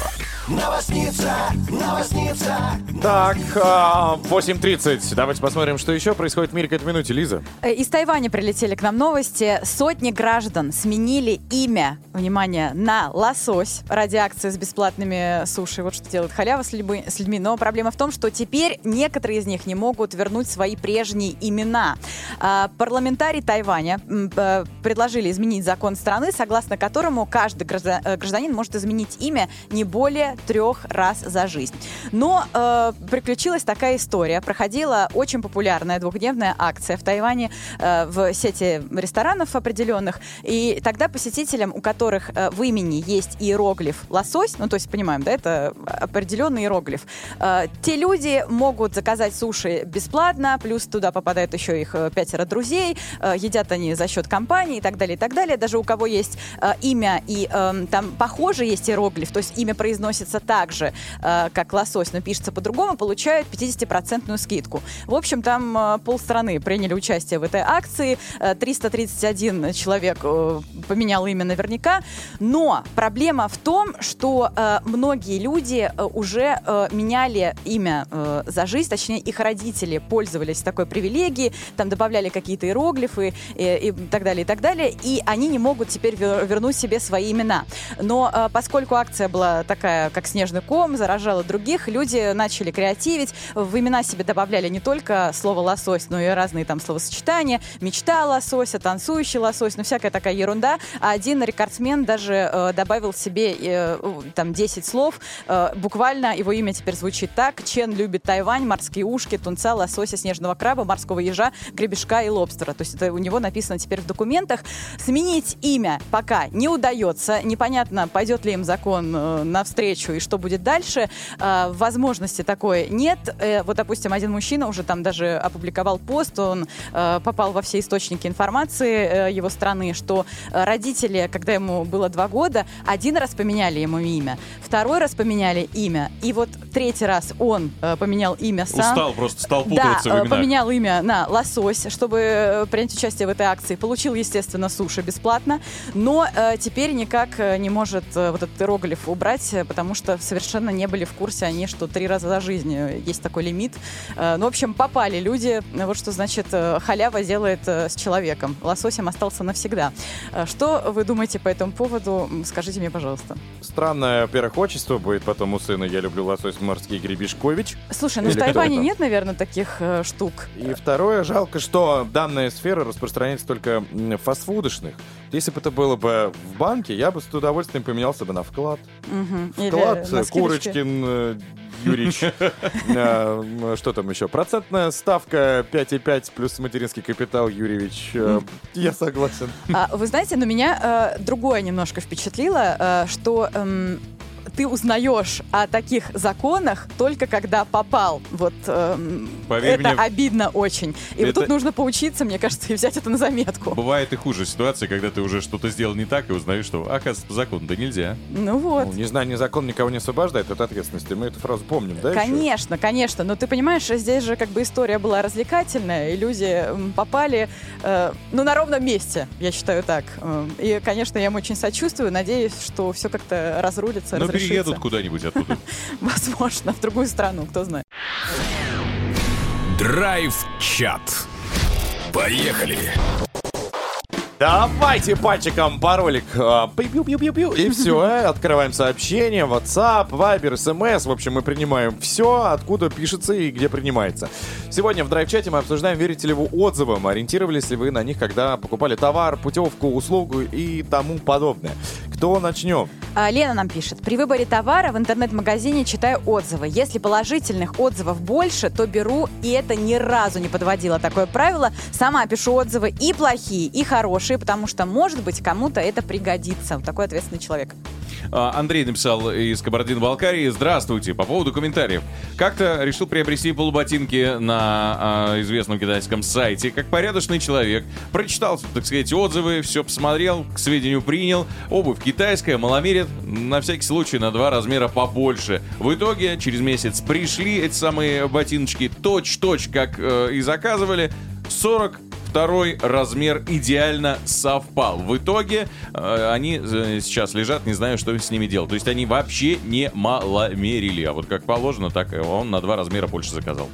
Новосница, новосница. Так, а, 8.30. Давайте посмотрим, что еще происходит в мире к этой минуте. Лиза. Э, Из Тайваня прилетели к нам новости. Сотни граждан сменили имя, внимание, на лосось ради акции с бесплатными суши. Вот что делает халява с людьми. с людьми. Но проблема в том, что теперь некоторые из них не могут вернуть свои прежние имена. А, Парламентарии Тайваня э, предложили изменить закон страны, согласно которому каждый э, гражданин может изменить имя не более трех раз за жизнь. Но э, приключилась такая история. Проходила очень популярная двухдневная акция в Тайване э, в сети ресторанов определенных. И тогда посетителям, у которых э, в имени есть иероглиф лосось, ну то есть понимаем, да, это определенный иероглиф, э, те люди могут заказать суши бесплатно, плюс туда попадают еще их э, пятеро друзей, э, едят они за счет компании и так далее, и так далее. Даже у кого есть э, имя и э, там похоже есть иероглиф, то есть имя произносится так же, э, как лосось, но пишется по-другому, получают 50% скидку. В общем, там э, полстраны приняли участие в этой акции, э, 331 человек э, поменял имя наверняка, но проблема в том, что э, многие люди э, уже э, меняли имя э, за жизнь, точнее их родители пользовались такой привилегией, там добавляли какие-то иероглифы и, и так далее, и так далее, и они не могут теперь вер- вернуть себе свои имена. Но э, поскольку акция была такая, как снежный ком, заражала других, люди начали креативить, в имена себе добавляли не только слово лосось, но и разные там словосочетания, мечта лосося, танцующий лосось, ну всякая такая ерунда. А один рекордсмен даже э, добавил себе э, там 10 слов, Э, буквально его имя теперь звучит так. Чен любит Тайвань, морские ушки, тунца, лосося, снежного краба, морского ежа, гребешка и лобстера. То есть это у него написано теперь в документах. Сменить имя пока не удается. Непонятно, пойдет ли им закон э, навстречу и что будет дальше. Э, возможности такой нет. Э, вот, допустим, один мужчина уже там даже опубликовал пост, он э, попал во все источники информации э, его страны, что родители, когда ему было два года, один раз поменяли ему имя, второй раз поменяли имя, и вот третий раз он э, поменял имя сам. Устал просто, стал Да, путаться в э, именах. поменял имя на лосось, чтобы принять участие в этой акции. Получил, естественно, суши бесплатно, но э, теперь никак э, не может э, вот этот иероглиф убрать, э, потому что совершенно не были в курсе они, что три раза за жизнь есть такой лимит. Э, ну, в общем, попали люди. Вот что значит э, халява делает э, с человеком. Лососем остался навсегда. Э, Что вы думаете по этому поводу? Скажите мне, пожалуйста. Странное, во-первых, отчество будет потом у сына. Я люблю лосось морский гребешкович. Слушай, ну Или в Тайване нет, наверное, таких э, штук. И второе, жалко, что данная сфера распространяется только м, в фастфудочных. Если бы это было бы в банке, я бы с удовольствием поменялся бы на вклад. Или Вклад э, скидочке. Курочкин э, Юрич. Э, Что там еще? Процентная ставка 5,5 плюс материнский капитал Юрьевич. Я согласен. А, вы знаете, но меня другое немножко впечатлило, что эм, ты узнаешь о таких законах только когда попал. Вот эм, Поверь это мне, обидно очень. И вот это- тут нужно поучиться, мне кажется, и взять это на заметку. Бывает и хуже ситуация, когда ты уже что-то сделал не так и узнаешь, что, оказывается, по закону-то нельзя. Ну вот. Ну, незнание закона никого не освобождает от ответственности. Мы эту фразу помним, да? еще? Конечно, конечно. Но ты понимаешь, здесь же как бы история была развлекательная, и люди попали, э, ну, на ровном месте, я считаю так. Э, И, конечно, я им очень сочувствую, надеюсь, что все как-то разрулится, Но разрешится. Переедут куда-нибудь оттуда. Возможно, в другую страну, кто знает. Драйв-чат. Поехали. Давайте пальчиком паролик. а, пиу-пиу-пиу-пиу, И все, открываем сообщение, WhatsApp, Viber, SMS. В общем, мы принимаем все, откуда пишется и где принимается. Сегодня в драйв-чате мы обсуждаем, верите ли вы отзывам, ориентировались ли вы на них, когда покупали товар, путевку, услугу и тому подобное. Кто начнем? А, Лена нам пишет. При выборе товара в интернет-магазине читаю отзывы. Если положительных отзывов больше, то беру, и это ни разу не подводило такое правило. Сама пишу отзывы и плохие, и хорошие, потому что, может быть, кому-то это пригодится. Вот такой ответственный человек. А, Андрей написал из Кабардино-Балкарии. Здравствуйте. По поводу комментариев. Как-то решил приобрести полуботинки на а, известном китайском сайте. Как порядочный человек. Прочитал, так сказать, отзывы, все посмотрел, к сведению принял. Обувь китайская, маломерит, на всякий случай на два размера побольше. В итоге через месяц пришли эти самые ботиночки точь-точь, как э, и заказывали. 40 второй размер идеально совпал. В итоге э, они э, сейчас лежат, не знаю, что с ними делать. То есть они вообще не маломерили. А вот как положено, так он на два размера больше заказал.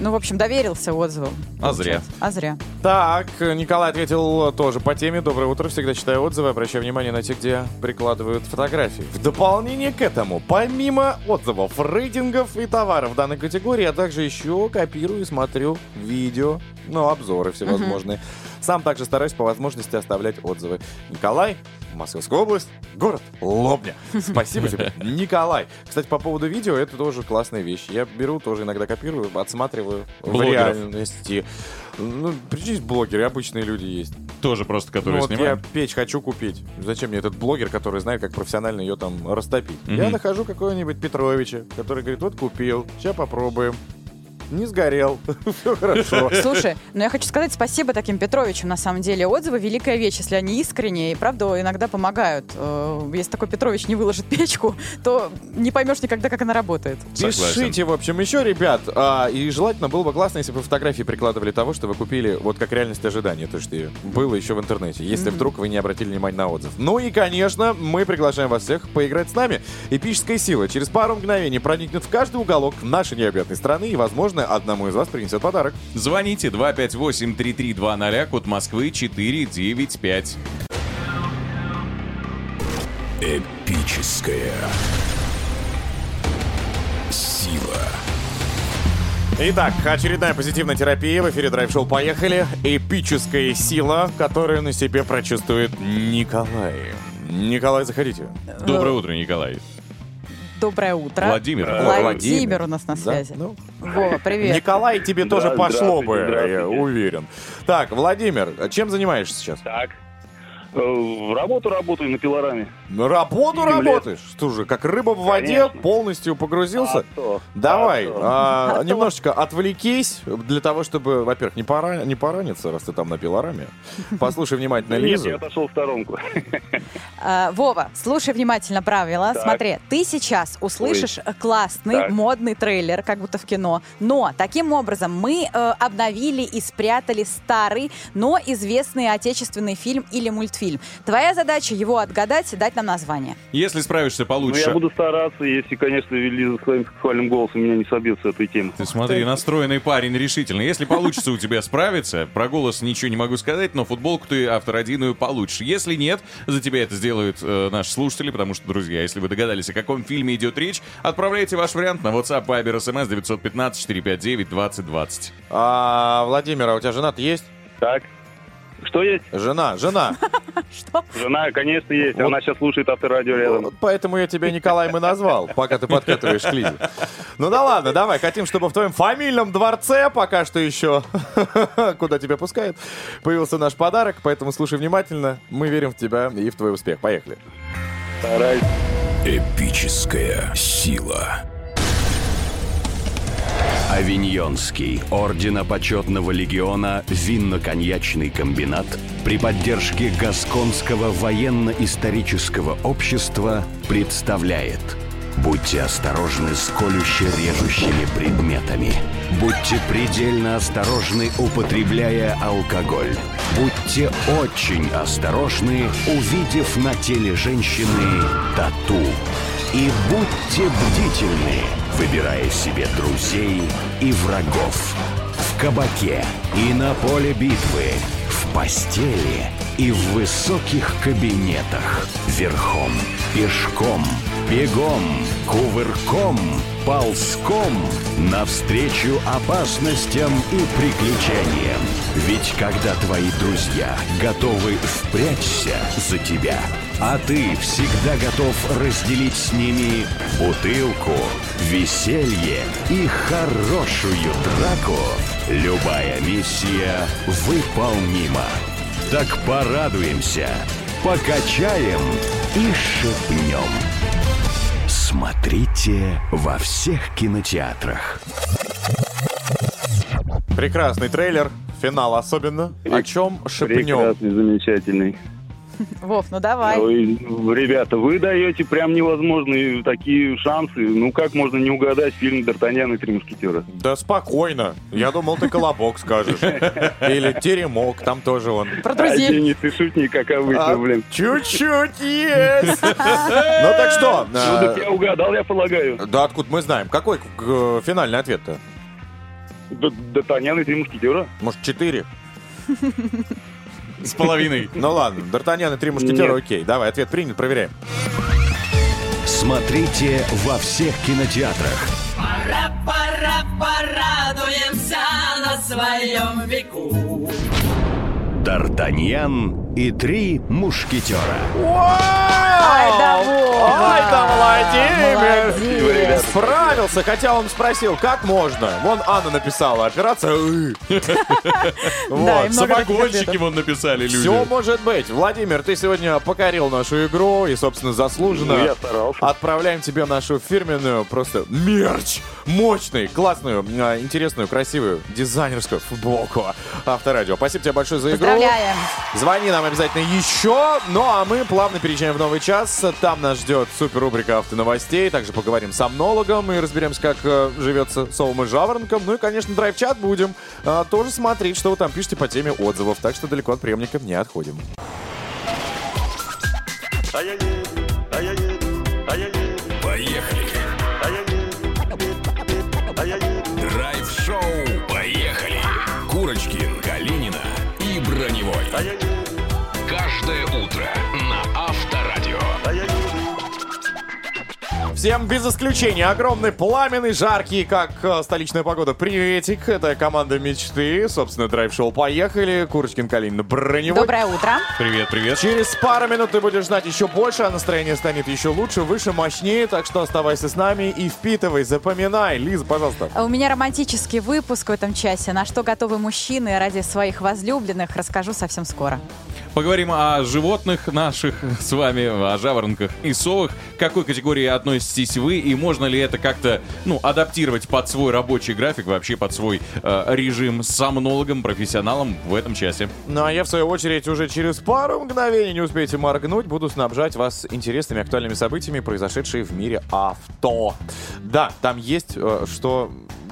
Ну, в общем, доверился отзывам. А зря. А зря. Так, Николай ответил тоже по теме. Доброе утро, всегда читаю отзывы, обращаю внимание на те, где прикладывают фотографии. В дополнение к этому, помимо отзывов, рейтингов и товаров данной категории, я также еще копирую и смотрю видео, ну, обзоры всевозможные. Сам также стараюсь по возможности оставлять отзывы. Николай, Московская область, город Лобня. Спасибо тебе, Николай. Кстати, по поводу видео, это тоже классная вещь. Я беру, тоже иногда копирую, отсматриваю в Блогеров. реальности. Ну, причем блогеры, обычные люди есть. Тоже просто, которые Ну, вот снимают. я печь хочу купить. Зачем мне этот блогер, который знает, как профессионально ее там растопить? Мгм. Я нахожу какого-нибудь Петровича, который говорит, вот купил, сейчас попробуем. Не сгорел. Все хорошо. Слушай, ну я хочу сказать спасибо таким Петровичам. На самом деле отзывы великая вещь, если они искренние и правда иногда помогают. Э, Если такой Петрович не выложит печку, то не поймешь никогда, как она работает. Пишите, в общем, еще, ребят. А, и желательно было бы классно, если бы фотографии прикладывали того, что вы купили, вот как реальность ожидания, то, что было еще в интернете, если вдруг вы не обратили внимания на отзыв. Ну и, конечно, мы приглашаем вас всех поиграть с нами. Эпическая сила через пару мгновений проникнет в каждый уголок нашей необъятной страны и, возможно, одному из вас принесет подарок. Звоните 258-3320, код Москвы 495. Эпическая сила. Итак, очередная позитивная терапия в эфире Драйв Шоу «Поехали». Эпическая сила, которую на себе прочувствует Николай. Николай, заходите. Доброе утро, Николай. Доброе утро. Владимир. О, Владимир у нас на Да? связи. Ну, Вова, привет. Николай, тебе тоже Да, пошло бы, я здравствуйте. уверен. Так, Владимир, чем занимаешься сейчас? Так. Э, В работу работаю на пилораме. На работу Семь лет. работаешь? Что же, как рыба в воде, Конечно. полностью погрузился? А то. Давай, А то. а, А то. немножечко отвлекись для того, чтобы, во-первых, не, пора, не пораниться, раз ты там на пилораме. Послушай внимательно Нет, Лизу. я отошел в сторонку. А, Вова, слушай внимательно правила. Смотри, ты сейчас услышишь классный, модный трейлер, как будто в кино. Но таким образом мы э, обновили и спрятали старый, но известный отечественный фильм или мультфильм. Твоя задача его отгадать и дать нам название. Если справишься Ну, получше... я буду стараться, если, конечно, Лиза своим сексуальным голосом меня не собьет с этой темы. Ты смотри, настроенный парень решительно. Если получится у тебя справиться, про голос ничего не могу сказать, но футболку ты автородийную получишь. Если нет, за тебя это сделают э, наши слушатели, потому что, друзья, если вы догадались, о каком фильме идет речь, отправляйте ваш вариант на WhatsApp, Viber, SMS 915-459-2020. А, Владимир, а у тебя жена-то есть? Так. Что есть? Жена, жена. Что? Жена, конечно, есть. Вот. Она сейчас слушает авторадио рядом. Вот Поэтому я тебя Николаем и назвал, пока ты подкатываешь к Лизе. Ну да ладно, давай, хотим, чтобы в твоем фамильном дворце, пока что еще, куда тебя пускают, появился наш подарок, поэтому слушай внимательно, мы верим в тебя и в твой успех. Поехали. Стараюсь. Эпическая сила. Авиньонский ордена почетного легиона винно-коньячный комбинат при поддержке Гасконского военно-исторического общества представляет Будьте осторожны с колюще-режущими предметами. Будьте предельно осторожны, употребляя алкоголь. Будьте очень осторожны, увидев на теле женщины тату. И будьте бдительны, выбирая себе друзей и врагов. В кабаке и на поле битвы, в постели и в высоких кабинетах. Верхом, пешком, бегом, кувырком, ползком навстречу опасностям и приключениям. Ведь когда твои друзья готовы впрячься за тебя, а ты всегда готов разделить с ними бутылку, веселье и хорошую драку, любая миссия выполнима. Так порадуемся, покачаем и шепнем. Смотрите во всех кинотеатрах. Прекрасный трейлер, финал особенно. О чем шепнем? Прекрасный, замечательный. Вов, ну давай. Ой, ребята, вы даете прям невозможные такие шансы. Ну как можно не угадать фильм «Д'Артаньян и три мушкетера»? Да спокойно. Я думал, ты колобок скажешь. Или теремок, там тоже он. Про А, друзей. Денис, ты шутник, как обычно, А, блин. Чуть-чуть есть. Ну так что? Ну, так э, я угадал, я полагаю. Да откуда мы знаем? Какой э, финальный ответ-то? «Д'Артаньян и три мушкетера»? Может, четыре? С половиной. Ну ладно, Д'Артаньян и три мушкетера, окей. Давай, ответ принят, проверяем. Смотрите во всех кинотеатрах. Пора, пора, порадуемся на своем веку. Д'Артаньян и три мушкетера. Ай да! Ай да Владимир! Молодец. Справился, хотя он спросил, как можно? Вон Анна написала, операция «ы». Да, Вот. много таких Самогонщики ответов. вон написали люди. Все может быть. Владимир, ты сегодня покорил нашу игру и, собственно, заслуженно Ну, я старался. отправляем тебе нашу фирменную просто мерч. Мощный, классную, а, интересную, красивую, дизайнерскую футболку Авторадио. Спасибо тебе большое за игру. Поздравляем. Звони нам обязательно еще. Ну а мы плавно переезжаем в новый час. Там нас ждет супер рубрика автоновостей. Также поговорим с сомнологом и разберемся, как э, живется совом и жаворонком. Ну и, конечно, драйв-чат будем э, тоже смотреть, что вы там пишете по теме отзывов. Так что далеко от приемника не отходим. Поехали. Драйв-шоу. Поехали. Курочкин, Калинина и Броневой. Каждое утро Всем без исключения огромный, пламенный, жаркий, как э, столичная погода. Приветик, это команда мечты. Собственно, драйв-шоу «Поехали». Курочкин, Калинина, Броневой. Доброе утро. Привет, привет. Через пару минут ты будешь знать еще больше, а настроение станет еще лучше, выше, мощнее. Так что оставайся с нами и впитывай, запоминай. Лиза, пожалуйста. А У меня романтический выпуск в этом часе. На что готовы мужчины ради своих возлюбленных, расскажу совсем скоро. Поговорим о животных наших с вами, о жаворонках и совах. К какой категории относитесь вы и можно ли это как-то, ну, адаптировать под свой рабочий график, вообще под свой э, режим с сомнологом, профессионалом в этом часе. Ну а я, в свою очередь, уже через пару мгновений, не успеете моргнуть, буду снабжать вас интересными актуальными событиями, произошедшие в мире авто. Да, там есть э, что...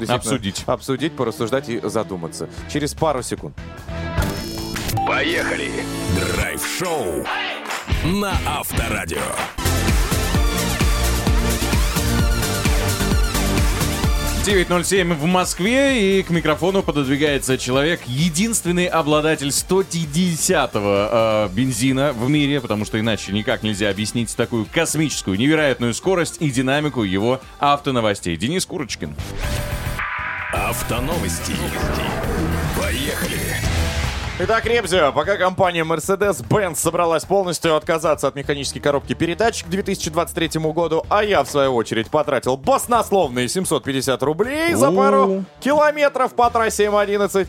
Обсудить. Обсудить, порассуждать и задуматься. Через пару секунд. Поехали. Драйв-шоу на Авторадио. — 9.07 в Москве, и к микрофону пододвигается человек, единственный обладатель 150-го э, бензина в мире, потому что иначе никак нельзя объяснить такую космическую, невероятную скорость и динамику его автоновостей. Денис Курочкин. Автоновости. Поехали. Итак, Ребзя, пока компания Mercedes-Benz собралась полностью отказаться от механической коробки передач к 2023 году, а я, в свою очередь, потратил баснословные 750 рублей за пару километров по трассе М11,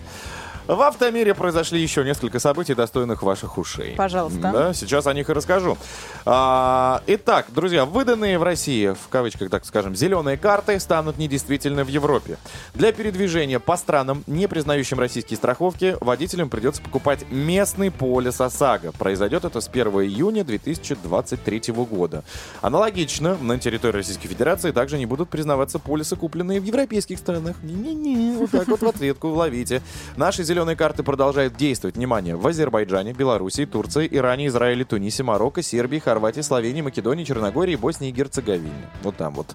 В автомире произошли еще несколько событий, достойных ваших ушей. Пожалуйста. Да, сейчас о них и расскажу. А, итак, друзья, выданные в России, в кавычках, так скажем, зеленые карты станут недействительны в Европе. Для передвижения по странам, не признающим российские страховки, водителям придется покупать местный полис ОСАГО. Произойдет это с 1 июня 2023 года. Аналогично, на территории Российской Федерации также не будут признаваться полисы, купленные в европейских странах. Не-не-не, вот так вот в ответку ловите. Наши зеленые карты продолжают действовать, внимание, в Азербайджане, Белоруссии, Турции, Иране, Израиле, Тунисе, Марокко, Сербии, Хорватии, Словении, Македонии, Черногории, Боснии и Герцеговине. Вот там вот.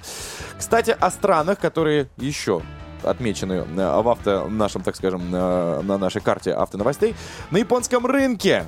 Кстати, о странах, которые еще отмечены э, в авто, нашем, так скажем, э, на нашей карте автоновостей. На японском рынке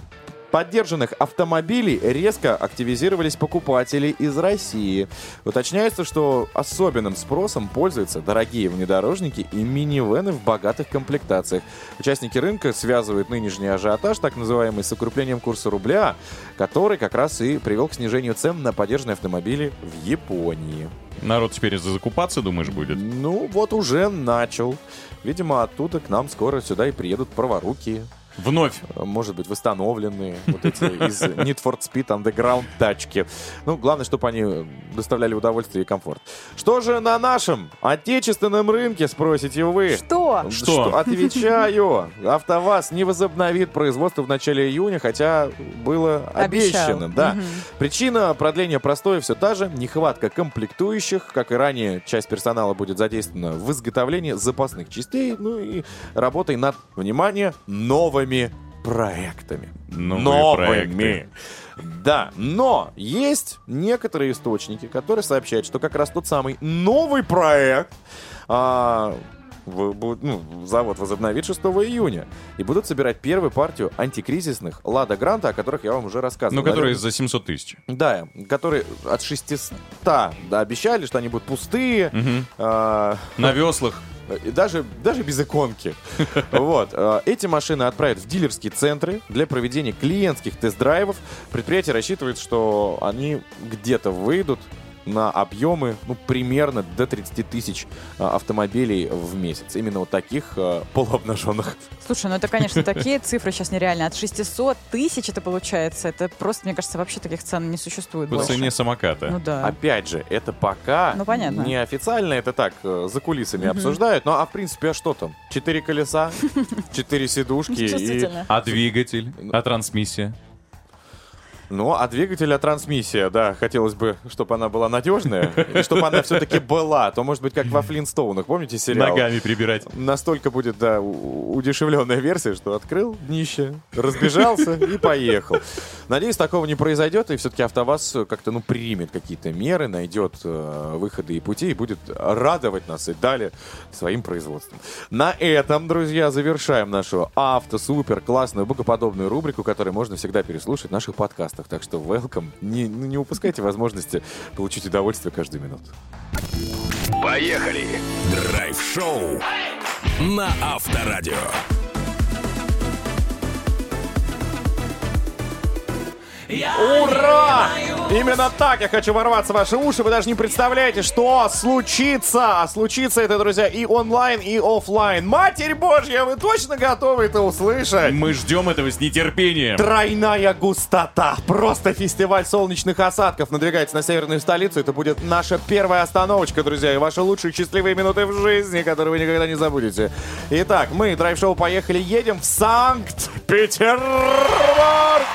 поддержанных автомобилей резко активизировались покупатели из России. Уточняется, что особенным спросом пользуются дорогие внедорожники и минивены в богатых комплектациях. Участники рынка связывают нынешний ажиотаж, так называемый, с укреплением курса рубля, который как раз и привел к снижению цен на поддержанные автомобили в Японии. Народ теперь закупаться, думаешь, будет? Ну, вот уже начал. Видимо, оттуда к нам скоро сюда и приедут праворуки. Вновь. Может быть, восстановленные вот эти из Need for Speed Underground тачки. Ну, главное, чтобы они доставляли удовольствие и комфорт. Что же на нашем отечественном рынке, спросите вы? Что? Что? Отвечаю. АвтоВАЗ не возобновит производство в начале июня, хотя было Обещал. обещано. Да. Причина продления простоя все та же. Нехватка комплектующих. Как и ранее, часть персонала будет задействована в изготовлении запасных частей. Ну и работой над, внимание, новыми проектами. Новые проекты. Да, но есть некоторые источники, которые сообщают, что как раз тот самый новый проект а, в- ну, завод возобновит 6 июня. И будут собирать первую партию антикризисных Лада Гранта, о которых я вам уже рассказывал. Ну, которые за 700 тысяч. Да, которые от 600 да, обещали, что они будут пустые. Мгм. а, На веслах. И даже, даже без иконки. Вот. э, Эти машины отправят в дилерские центры для проведения клиентских тест-драйвов. Предприятие рассчитывает, что они где-то выйдут на объемы, ну, примерно до 30 тысяч э, автомобилей в месяц. Именно вот таких э, полуобнаженных. Слушай, ну это, конечно, такие цифры сейчас нереальные. От 600 тысяч это получается. Это просто, мне кажется, вообще таких цен не существует По больше. цене самоката. Ну да. Опять же, это пока Ну, понятно. неофициально, это так, э, за кулисами обсуждают. Ну, а в принципе, а что там? Четыре колеса, четыре сидушки и. А двигатель? А трансмиссия? Ну, а двигатель, а трансмиссия, да, хотелось бы, чтобы она была надежная, и чтобы она все-таки была. То, может быть, как во Флинстоунах, помните сериал? Ногами прибирать. Настолько будет, да, удешевленная версия, что открыл днище, разбежался и поехал. Надеюсь, такого не произойдет, и все-таки АвтоВАЗ как-то, ну, примет какие-то меры, найдет э, выходы и пути, и будет радовать нас и далее своим производством. На этом, друзья, завершаем нашу авто-супер классную богоподобную рубрику, которую можно всегда переслушать в наших подкастах. Так что welcome. Не, ну, не упускайте возможности получить удовольствие каждую минуту. Поехали! Драйв-шоу на Авторадио. Ура! Именно так я хочу ворваться в ваши уши. Вы даже не представляете, что случится. А случится это, друзья, и онлайн, и оффлайн. Матерь Божья, вы точно готовы это услышать? Мы ждем этого с нетерпением. Тройная густота. Просто фестиваль солнечных осадков надвигается на северную столицу. Это будет наша первая остановочка, друзья, и ваши лучшие счастливые минуты в жизни, которые вы никогда не забудете. Итак, мы, драйв-шоу, поехали, едем в Санкт-Петербург!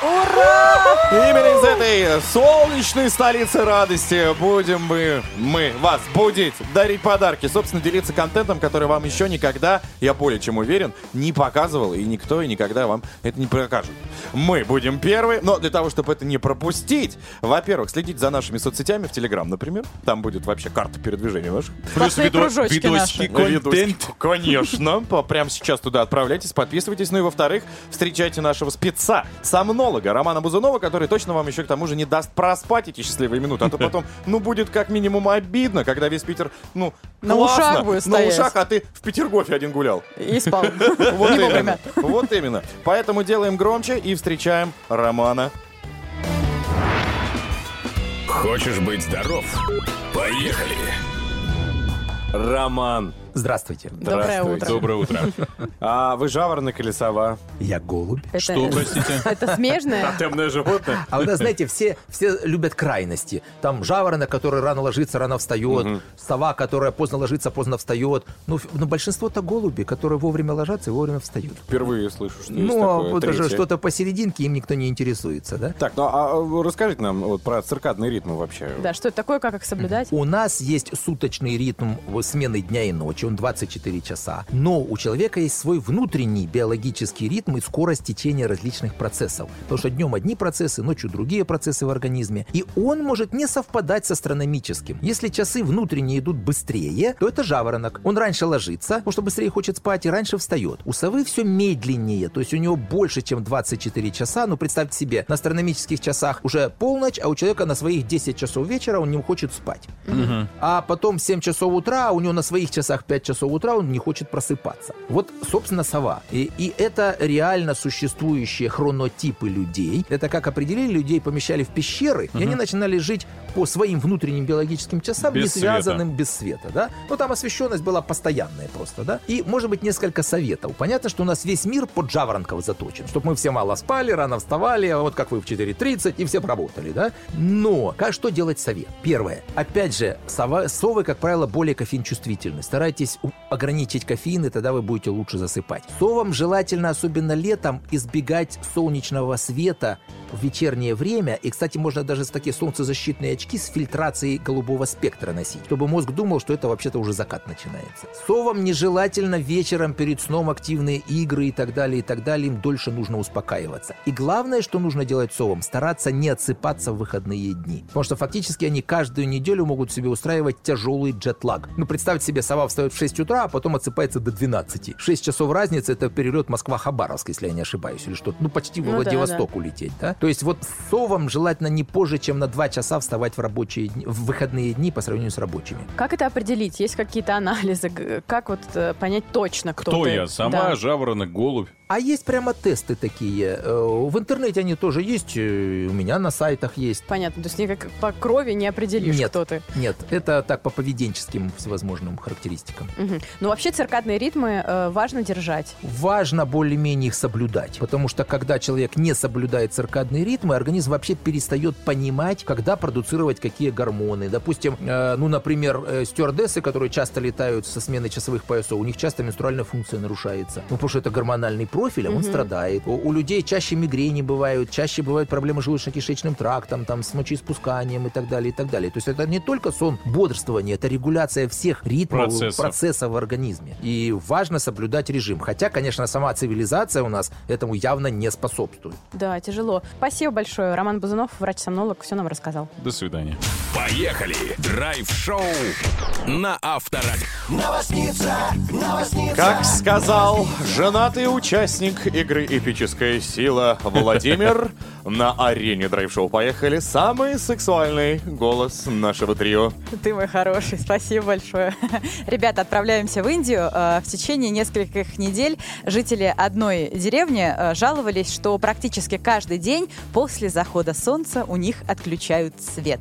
Ура! Именно из этой солнечной столицы радости будем мы, мы вас будить, дарить подарки, собственно, делиться контентом, который вам еще никогда, я более чем уверен, не показывал, и никто и никогда вам это не покажет. Мы будем первые, но для того, чтобы это не пропустить, во-первых, следить за нашими соцсетями в Телеграм, например, там будет вообще карта передвижения ваших. Плюс видо- видосики, контент. Конечно. Прямо сейчас туда отправляйтесь, подписывайтесь. Ну и во-вторых, встречайте нашего спеца, сомнолога Романа Бузунова, который точно вам еще к тому же не даст проспать эти счастливые минуты. А то потом, ну, будет как минимум обидно, когда весь Питер, ну, На классно, ушах будет на стоять. ушах, а ты в Петергофе один гулял. И спал. Вот именно. Вот именно. Поэтому делаем громче и встречаем Романа. Хочешь быть здоров? Поехали! Роман Здравствуйте. Доброе утро. Доброе утро. А вы жаворонок или сова? Я голубь. Это- Что, простите? Это смежное? Темное животное? А нас, знаете, все, все любят крайности. Там жаворонок, который рано ложится, рано встает. Сова, которая поздно ложится, поздно встает. Ну, но большинство-то голуби, которые вовремя ложатся и вовремя встают. Впервые слышу, что есть Ну, а такое вот уже что-то посерединке, им никто не интересуется, да? Так, ну а расскажите нам вот про циркадные ритмы вообще. Да, что это такое, как их соблюдать? У нас есть суточный ритм смены дня и ночи, он 24 часа. Но у человека есть свой внутренний биологический ритм и скорость течения различных процессов. Потому что днем одни процессы, ночью другие процессы в организме. И он может не совпадать с астрономическим. Если часы внутренние идут быстрее, то это жаворонок. Он раньше ложится, потому что быстрее хочет спать, и раньше встает. У совы все медленнее, то есть у него больше, чем 24 часа. Ну, представьте себе, на астрономических часах уже полночь, а у человека на своих 10 часов вечера он не хочет спать. А потом в 7 часов утра, а у него на своих часах 5 часов утра, он не хочет просыпаться. Вот, собственно, сова. И, и это реально существующие хронотипы людей. Это как определили, людей помещали в пещеры, и они начинали жить по своим внутренним биологическим часам, Без не света. связанным без света, да? Ну, там освещенность была постоянная просто, да? И, может быть, несколько советов. Понятно, что у нас весь мир под жаворонков заточен, чтобы мы все мало спали, рано вставали, а вот как вы в 4.30, и все работали, да? Но, как что делать совет? Первое. Опять же, сова, совы, как правило, более кофеин-чувствительны. Старайтесь у- ограничить кофеин, и тогда вы будете лучше засыпать. Совам желательно, особенно летом, избегать солнечного света в вечернее время. И, кстати, можно даже такие солнцезащитные очки с фильтрацией голубого спектра носить, чтобы мозг думал, что это вообще-то уже закат начинается. Совам нежелательно вечером перед сном активные игры и так далее, и так далее. Им дольше нужно успокаиваться. И главное, что нужно делать совам, стараться не отсыпаться в выходные дни. Потому что фактически они каждую неделю могут себе устраивать тяжелый джетлаг. Ну, представьте себе, сова встает в 6 утра, а потом отсыпается до 12. 6 часов разницы — это перелет Москва-Хабаровск, если я не ошибаюсь, или что-то. Ну, почти в Ну да, Владивосток улететь, да? То есть вот совам желательно не позже, чем на 2 часа вставать в рабочие дни, в выходные дни по сравнению с рабочими. Как это определить? Есть какие-то анализы? Как вот э, понять точно, кто, Кто ты? я? Сама, Да. жаворонок, голубь? А есть прямо тесты такие. Э, В интернете они тоже есть, э, у меня на сайтах есть. Понятно, то есть никак по крови не определишь, Нет. кто ты. Нет, это так по поведенческим всевозможным характеристикам. Мгм. Ну, вообще циркадные ритмы э, важно держать. Важно более-менее их соблюдать, потому что когда человек не соблюдает циркадные ритмы, организм вообще перестает понимать, когда продуцировать какие гормоны. Допустим, э, ну, например, э, стюардессы, которые часто летают со смены часовых поясов, у них часто менструальная функция нарушается. Ну, потому что это гормональный профиль, а он страдает. У, у людей чаще мигрени бывают, чаще бывают проблемы с желудочно-кишечным трактом, там, с мочеиспусканием и так далее, и так далее. То есть это не только сон бодрствование, это регуляция всех ритмов, Процессов. процессов в организме. И важно соблюдать режим. Хотя, конечно, сама цивилизация у нас этому явно не способствует. Да, тяжело. Спасибо большое. Роман Бузунов, врач-сомнолог, все нам рассказал. До свидания. Поехали! Драйв-шоу на Авторадио. Как сказал женатый участник игры «Эпическая сила» Владимир, на арене драйв-шоу поехали самый сексуальный голос нашего трио. Ты мой хороший, спасибо большое. Ребята, отправляемся в Индию. Э, В течение нескольких недель жители одной деревни э, жаловались, что практически каждый день после захода солнца у них отключают свет.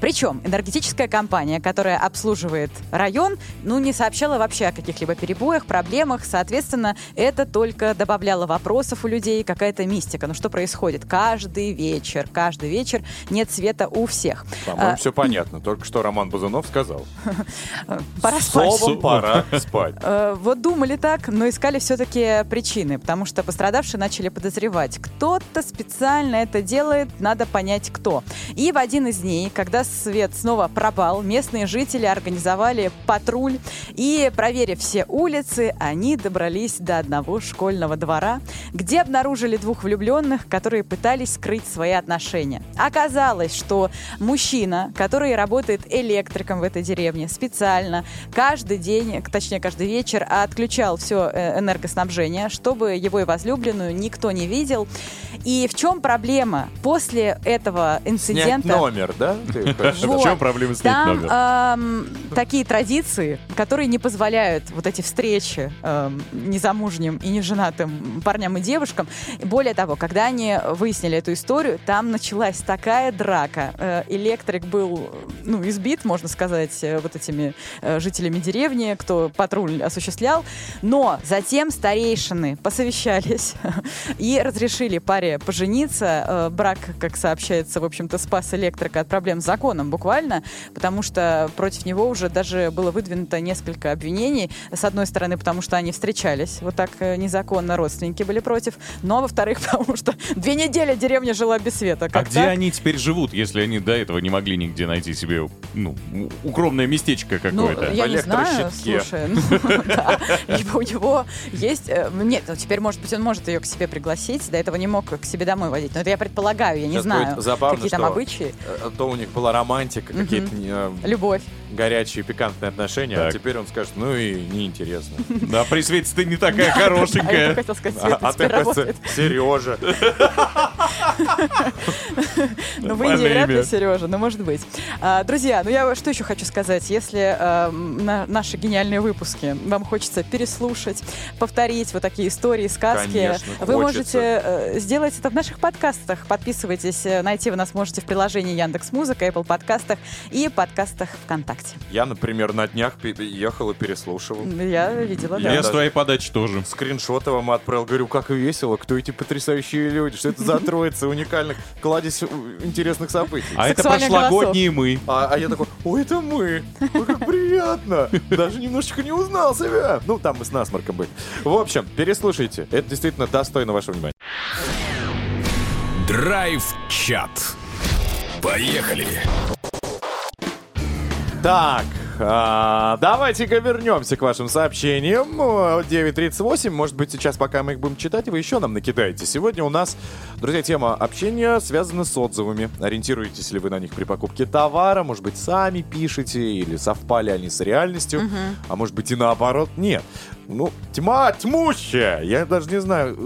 Причем энергетическая компания, которая обслуживает район, ну, не сообщала вообще о каких-либо перебоях, проблемах. Соответственно, это только добавляло вопросов у людей, какая-то мистика. Ну, что происходит? Каждый вечер, каждый вечер нет света у всех. По-моему, А, все понятно. Только что Роман Бузунов сказал. Пора спать. Словом, пора спать. Вот думали так, но искали все-таки причины, потому что пострадавшие начали подозревать. Кто-то специально это делает, надо понять кто. И в один из дней, когда свет снова пропал, местные жители организовали патруль и, проверив все улицы, они добрались до одного школьного двора, где обнаружили двух влюбленных, которые пытались скрыть свои отношения. Оказалось, что мужчина, который работает электриком в этой деревне, специально каждый день, точнее каждый вечер, отключал все энергоснабжение, чтобы его и возлюбленную никто не видел. И в чем проблема? После этого Снять инцидента... номер, да? В чем проблема снять номер? такие традиции, которые не позволяют вот эти встречи ам, незамужним и неженатым парням и девушкам. Более того, когда они выяснили эту историю, там началась такая драка. Э, Электрик был, ну, избит, можно сказать, э, вот этими э, жителями деревни, кто патруль осуществлял. Но затем старейшины посовещались и разрешили паре пожениться. Брак, как сообщается, в общем-то, спас электрика от проблем с законом буквально, потому что против него уже даже было выдвинуто несколько обвинений. С одной стороны, потому что они встречались вот так э, незаконно, родственники были против, но, во-вторых, потому что две недели деревня жила без света. А Как где так? они теперь живут, если они до этого не могли нигде найти себе ну, укромное местечко Ну, какое-то? я не знаю, слушай, ну, у него есть... э, Нет, ну, теперь, может быть, он может ее к себе пригласить, до этого не мог к себе домой водить. Но это я предполагаю, я не Сейчас знаю, будет забавно, какие там что, обычаи. э, То у них была романтика, какие-то э, Любовь. Горячие, пикантные отношения, а Так. теперь он скажет, ну и неинтересно. Да, при свете ты не такая А я хорошенькая. хотел сказать, А, Света а. Сережа. Ну, вы Нормальное не вряд ли. Сережа, но может быть. А, Друзья, ну я что еще хочу сказать? Если э, на- наши гениальные выпуски вам хочется переслушать, повторить вот такие истории, сказки, вы можете э, сделать это в наших подкастах. Подписывайтесь, э, найти вы нас можете в приложении Яндекс Музыка, Apple подкастах и подкастах ВКонтакте. Я, например, на днях ехал и переслушивал. Я видела, да. Я с твоей подачи тоже. Скриншоты вам отправил. Говорю, как весело, кто эти потрясающие люди, что это за троица уникальных, кладезь интересных событий. А это прошлогодние мы. А, а я такой, ой, это мы. Ой, как приятно. Даже немножечко не узнал себя. Ну, там мы с насморком были. В общем, переслушайте. Это действительно достойно вашего внимания. Драйв-чат. Поехали. Так, а, давайте-ка вернемся к вашим сообщениям. Э, 9.38, может быть, сейчас, пока мы их будем читать, вы еще нам накидаете. Сегодня у нас, друзья, тема общения связана с отзывами. Ориентируетесь ли вы на них при покупке товара? Может быть, сами пишете или совпали они с реальностью? А может быть и наоборот? Нет. Ну, тьма тьмущая. Я даже не знаю.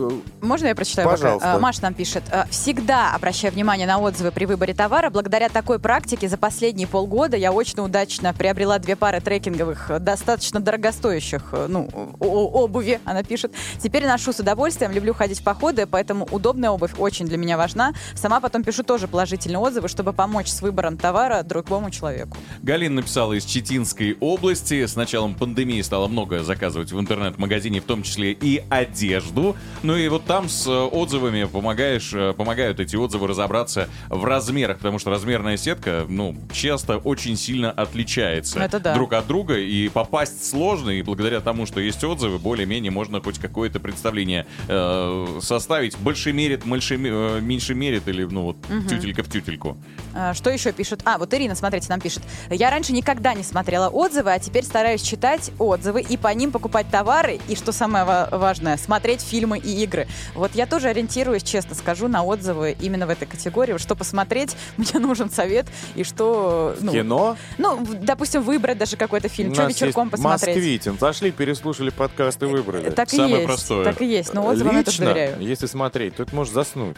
э, Можно я прочитаю? пока? Пожалуйста. А, Маша нам пишет. «А, Всегда обращаю внимание на отзывы при выборе товара. Благодаря такой практике за последние полгода я очень удачно приобрела две пары трекинговых, э, достаточно дорогостоящих э, ну, обуви, она пишет. Теперь ношу с удовольствием, люблю ходить в походы, поэтому удобная обувь очень для меня важна. Сама потом пишу тоже положительные отзывы, чтобы помочь с выбором товара другому человеку. Галина написала из Читинской области. С началом пандемии стало много заказывать в интернет-магазине, в том числе и одежду. Ну и вот там с э, отзывами помогаешь, э, помогают эти отзывы разобраться в размерах, потому что размерная сетка, ну, часто очень сильно отличается Это да. друг от друга, и попасть сложно, и благодаря тому, что есть отзывы, более-менее можно хоть какое-то представление э, составить. Больше мерит, больше, ме- э, меньше мерит, или, ну, вот, тютелька в тютельку. А, Что еще пишут? А, вот Ирина, смотрите, нам пишет. Я раньше никогда не смотрела отзывы, а теперь стараюсь читать отзывы и по ним покупать товары. И что самое ва- важное, смотреть фильмы и игры. Вот я тоже ориентируюсь, честно скажу, на отзывы именно в этой категории. Что посмотреть, мне нужен совет. И что... Ну, Кино? Ну, допустим, выбрать даже какой-то фильм. У Что нас вечерком есть посмотреть. Москвитин. Зашли, переслушали подкаст и выбрали. Так и Самое есть. простое. Так и есть. Но отзывам я тоже Лично, доверяю. если смотреть, то это можешь заснуть.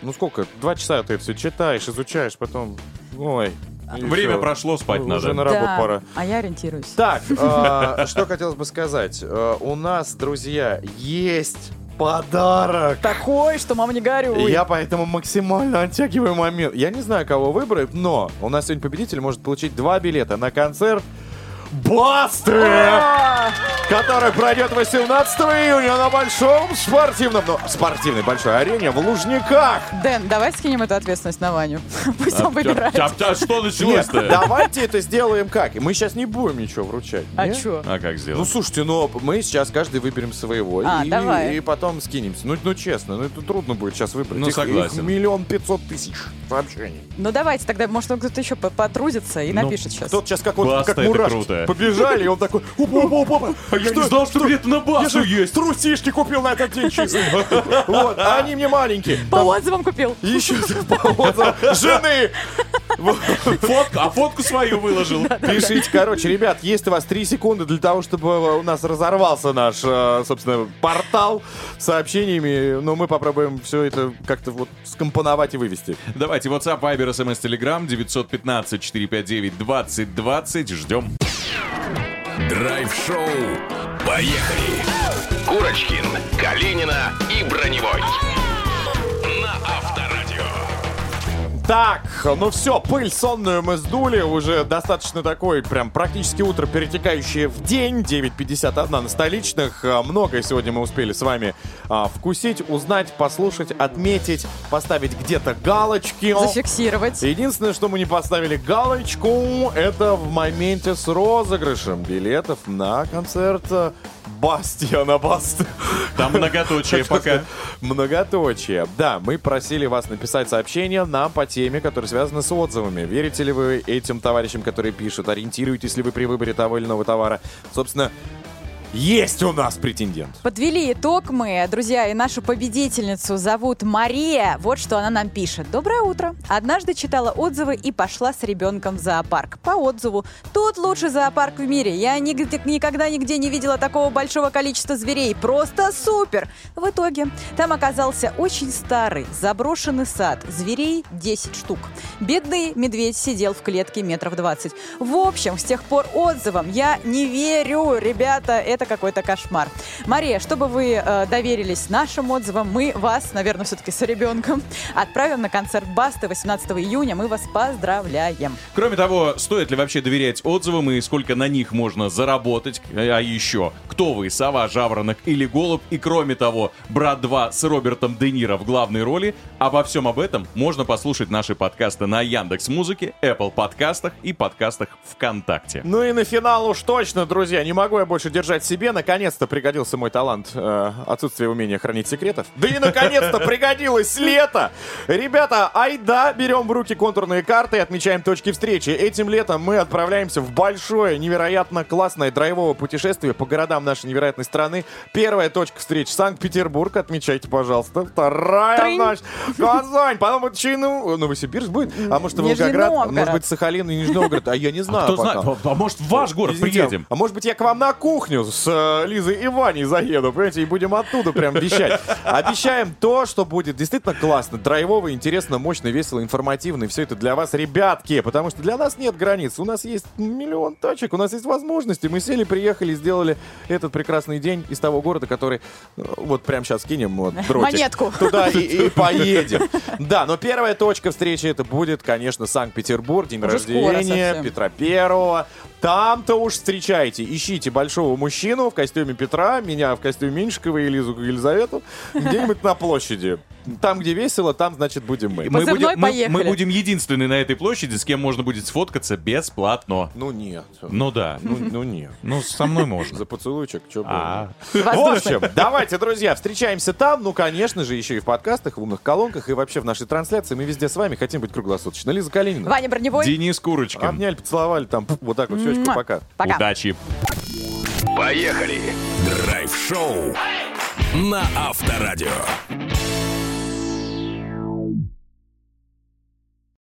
Ну сколько? Два часа ты все читаешь, изучаешь, потом... Ой. И Время прошло, спать Уже надо. на работу Да, пора. а я ориентируюсь. Так, э, что хотелось бы сказать. Э, У нас, друзья, есть подарок. Такой, что мама не горюй. Я поэтому максимально оттягиваю момент. Я не знаю, кого выбрать, но у нас сегодня победитель может получить два билета на концерт Басты, который пройдет 18 июня на большом спортивном, ну, спортивной большой арене в Лужниках. Дэн, давай скинем эту ответственность на Ваню. Пусть он выбирает. А, а что Нет, началось-то? давайте это сделаем как? Мы сейчас не будем ничего вручать. А нет? чё? А как Ну, сделать? слушайте, ну, мы сейчас каждый выберем своего. А, и, давай. и потом скинемся. Ну, ну, честно, ну, это трудно будет сейчас выбрать. Ну, Их- согласен. Их миллион пятьсот тысяч сообщений. Ну давайте тогда, может, он кто-то еще по- потрудится и Ну, напишет сейчас. Кто-то сейчас как, вот, как мурашки круто. Побежали, и он такой, опа, опа, опа, А я не знал, что где-то на же есть. трусишки купил на этот день часы. Вот, а они мне маленькие. По отзывам купил. Еще по отзывам жены. Фотку, а фотку свою выложил. Пишите, короче, ребят, есть у вас три секунды для того, чтобы у нас разорвался наш, э, собственно, портал с сообщениями, но мы попробуем все это как-то вот скомпоновать и вывести. Давайте, WhatsApp, Viber, SMS, Telegram, 915-459-2020. Ждем. Драйв-шоу. Поехали. Курочкин, Калинина и Броневой. Так, ну все, пыль сонную мы сдули, уже достаточно такой, прям практически утро, перетекающее в день, 9.51 на столичных. А, Многое сегодня мы успели с вами а, вкусить, узнать, послушать, отметить, поставить где-то галочки. Зафиксировать. Единственное, что мы не поставили галочку, это в моменте с розыгрышем билетов на концерт Бастиана Басты. Там многоточие пока. Многоточие. Да, мы просили вас написать сообщение нам по теме, которая связана с отзывами. Верите ли вы этим товарищам, которые пишут? Ориентируетесь ли вы при выборе того или иного товара? Собственно, есть у нас претендент. Подвели итог мы, друзья, и нашу победительницу зовут Мария. Вот что она нам пишет. Доброе утро. Однажды читала отзывы и пошла с ребенком в зоопарк. По отзыву. Тут лучший зоопарк в мире. Я нигде- никогда нигде не видела такого большого количества зверей. Просто супер. В итоге там оказался очень старый заброшенный сад. Зверей 10 штук. Бедный медведь сидел в клетке метров 20. В общем, с тех пор отзывам я не верю. Ребята, это какой-то кошмар. Мария, чтобы вы э, доверились нашим отзывам, мы вас, наверное, все-таки с ребенком, отправим на концерт Басты 18 июня. Мы вас поздравляем. Кроме того, стоит ли вообще доверять отзывам и сколько на них можно заработать? А еще, кто вы, сова, жаворонок или голубь? И кроме того, «Брат 2» с Робертом Де Ниро в главной роли. Обо всем об этом можно послушать наши подкасты на Яндекс Музыке, Apple подкастах и подкастах ВКонтакте. Ну и на финал уж точно, друзья, не могу я больше держать себе. Наконец-то пригодился мой талант э, отсутствие умения хранить секретов. Да и наконец-то пригодилось лето! Ребята, айда, берем в руки контурные карты и отмечаем точки встречи. Этим летом мы отправляемся в большое, невероятно классное драйвовое путешествие по городам нашей невероятной страны. Первая точка встречи Санкт-Петербург, отмечайте, пожалуйста. Вторая Трынь. ночь Казань, потом вот Чину, Новосибирск будет, а может Волгоград, Новгород. может быть Сахалин и Нижний Новгород, а я не знаю Кто пока. знает, а а может в ваш город приедем? А может быть, я к вам на кухню с э, Лизой и Ваней заеду, понимаете, и будем оттуда прям вещать. Обещаем то, что будет действительно классно, драйвово, интересно, мощно, весело, информативно. И все это для вас, ребятки, потому что для нас нет границ. У нас есть миллион точек, у нас есть возможности. Мы сели, приехали, сделали этот прекрасный день из того города, который э, вот прямо сейчас кинем вот, дротик. Монетку. Туда и, и поедем. Да, но первая точка встречи это будет, конечно, Санкт-Петербург, день Уже рождения. Петра Первого. Там-то уж встречайте, ищите большого мужчину в костюме Петра, меня в костюме Меньшикова и Лизу Елизавету, где-нибудь на площади. Там, где весело, там, значит, будем мы. Мы будем, мы- мы будем единственные на этой площади, с кем можно будет сфоткаться бесплатно. Ну нет. Ну да. Ну, ну нет. Ну, со мной можно. За поцелуйчик, что А. В общем, давайте, друзья, встречаемся там. Ну, конечно же, еще и в подкастах, в умных колонках и вообще в нашей трансляции. Мы везде с вами хотим быть круглосуточно. Лиза Калинина. Ваня Броневой. Денис Курочкин. Обняли, поцеловали там. Вот так вот, щечку, пока. Пока. Удачи. Поехали! Драйв-шоу на Авторадио.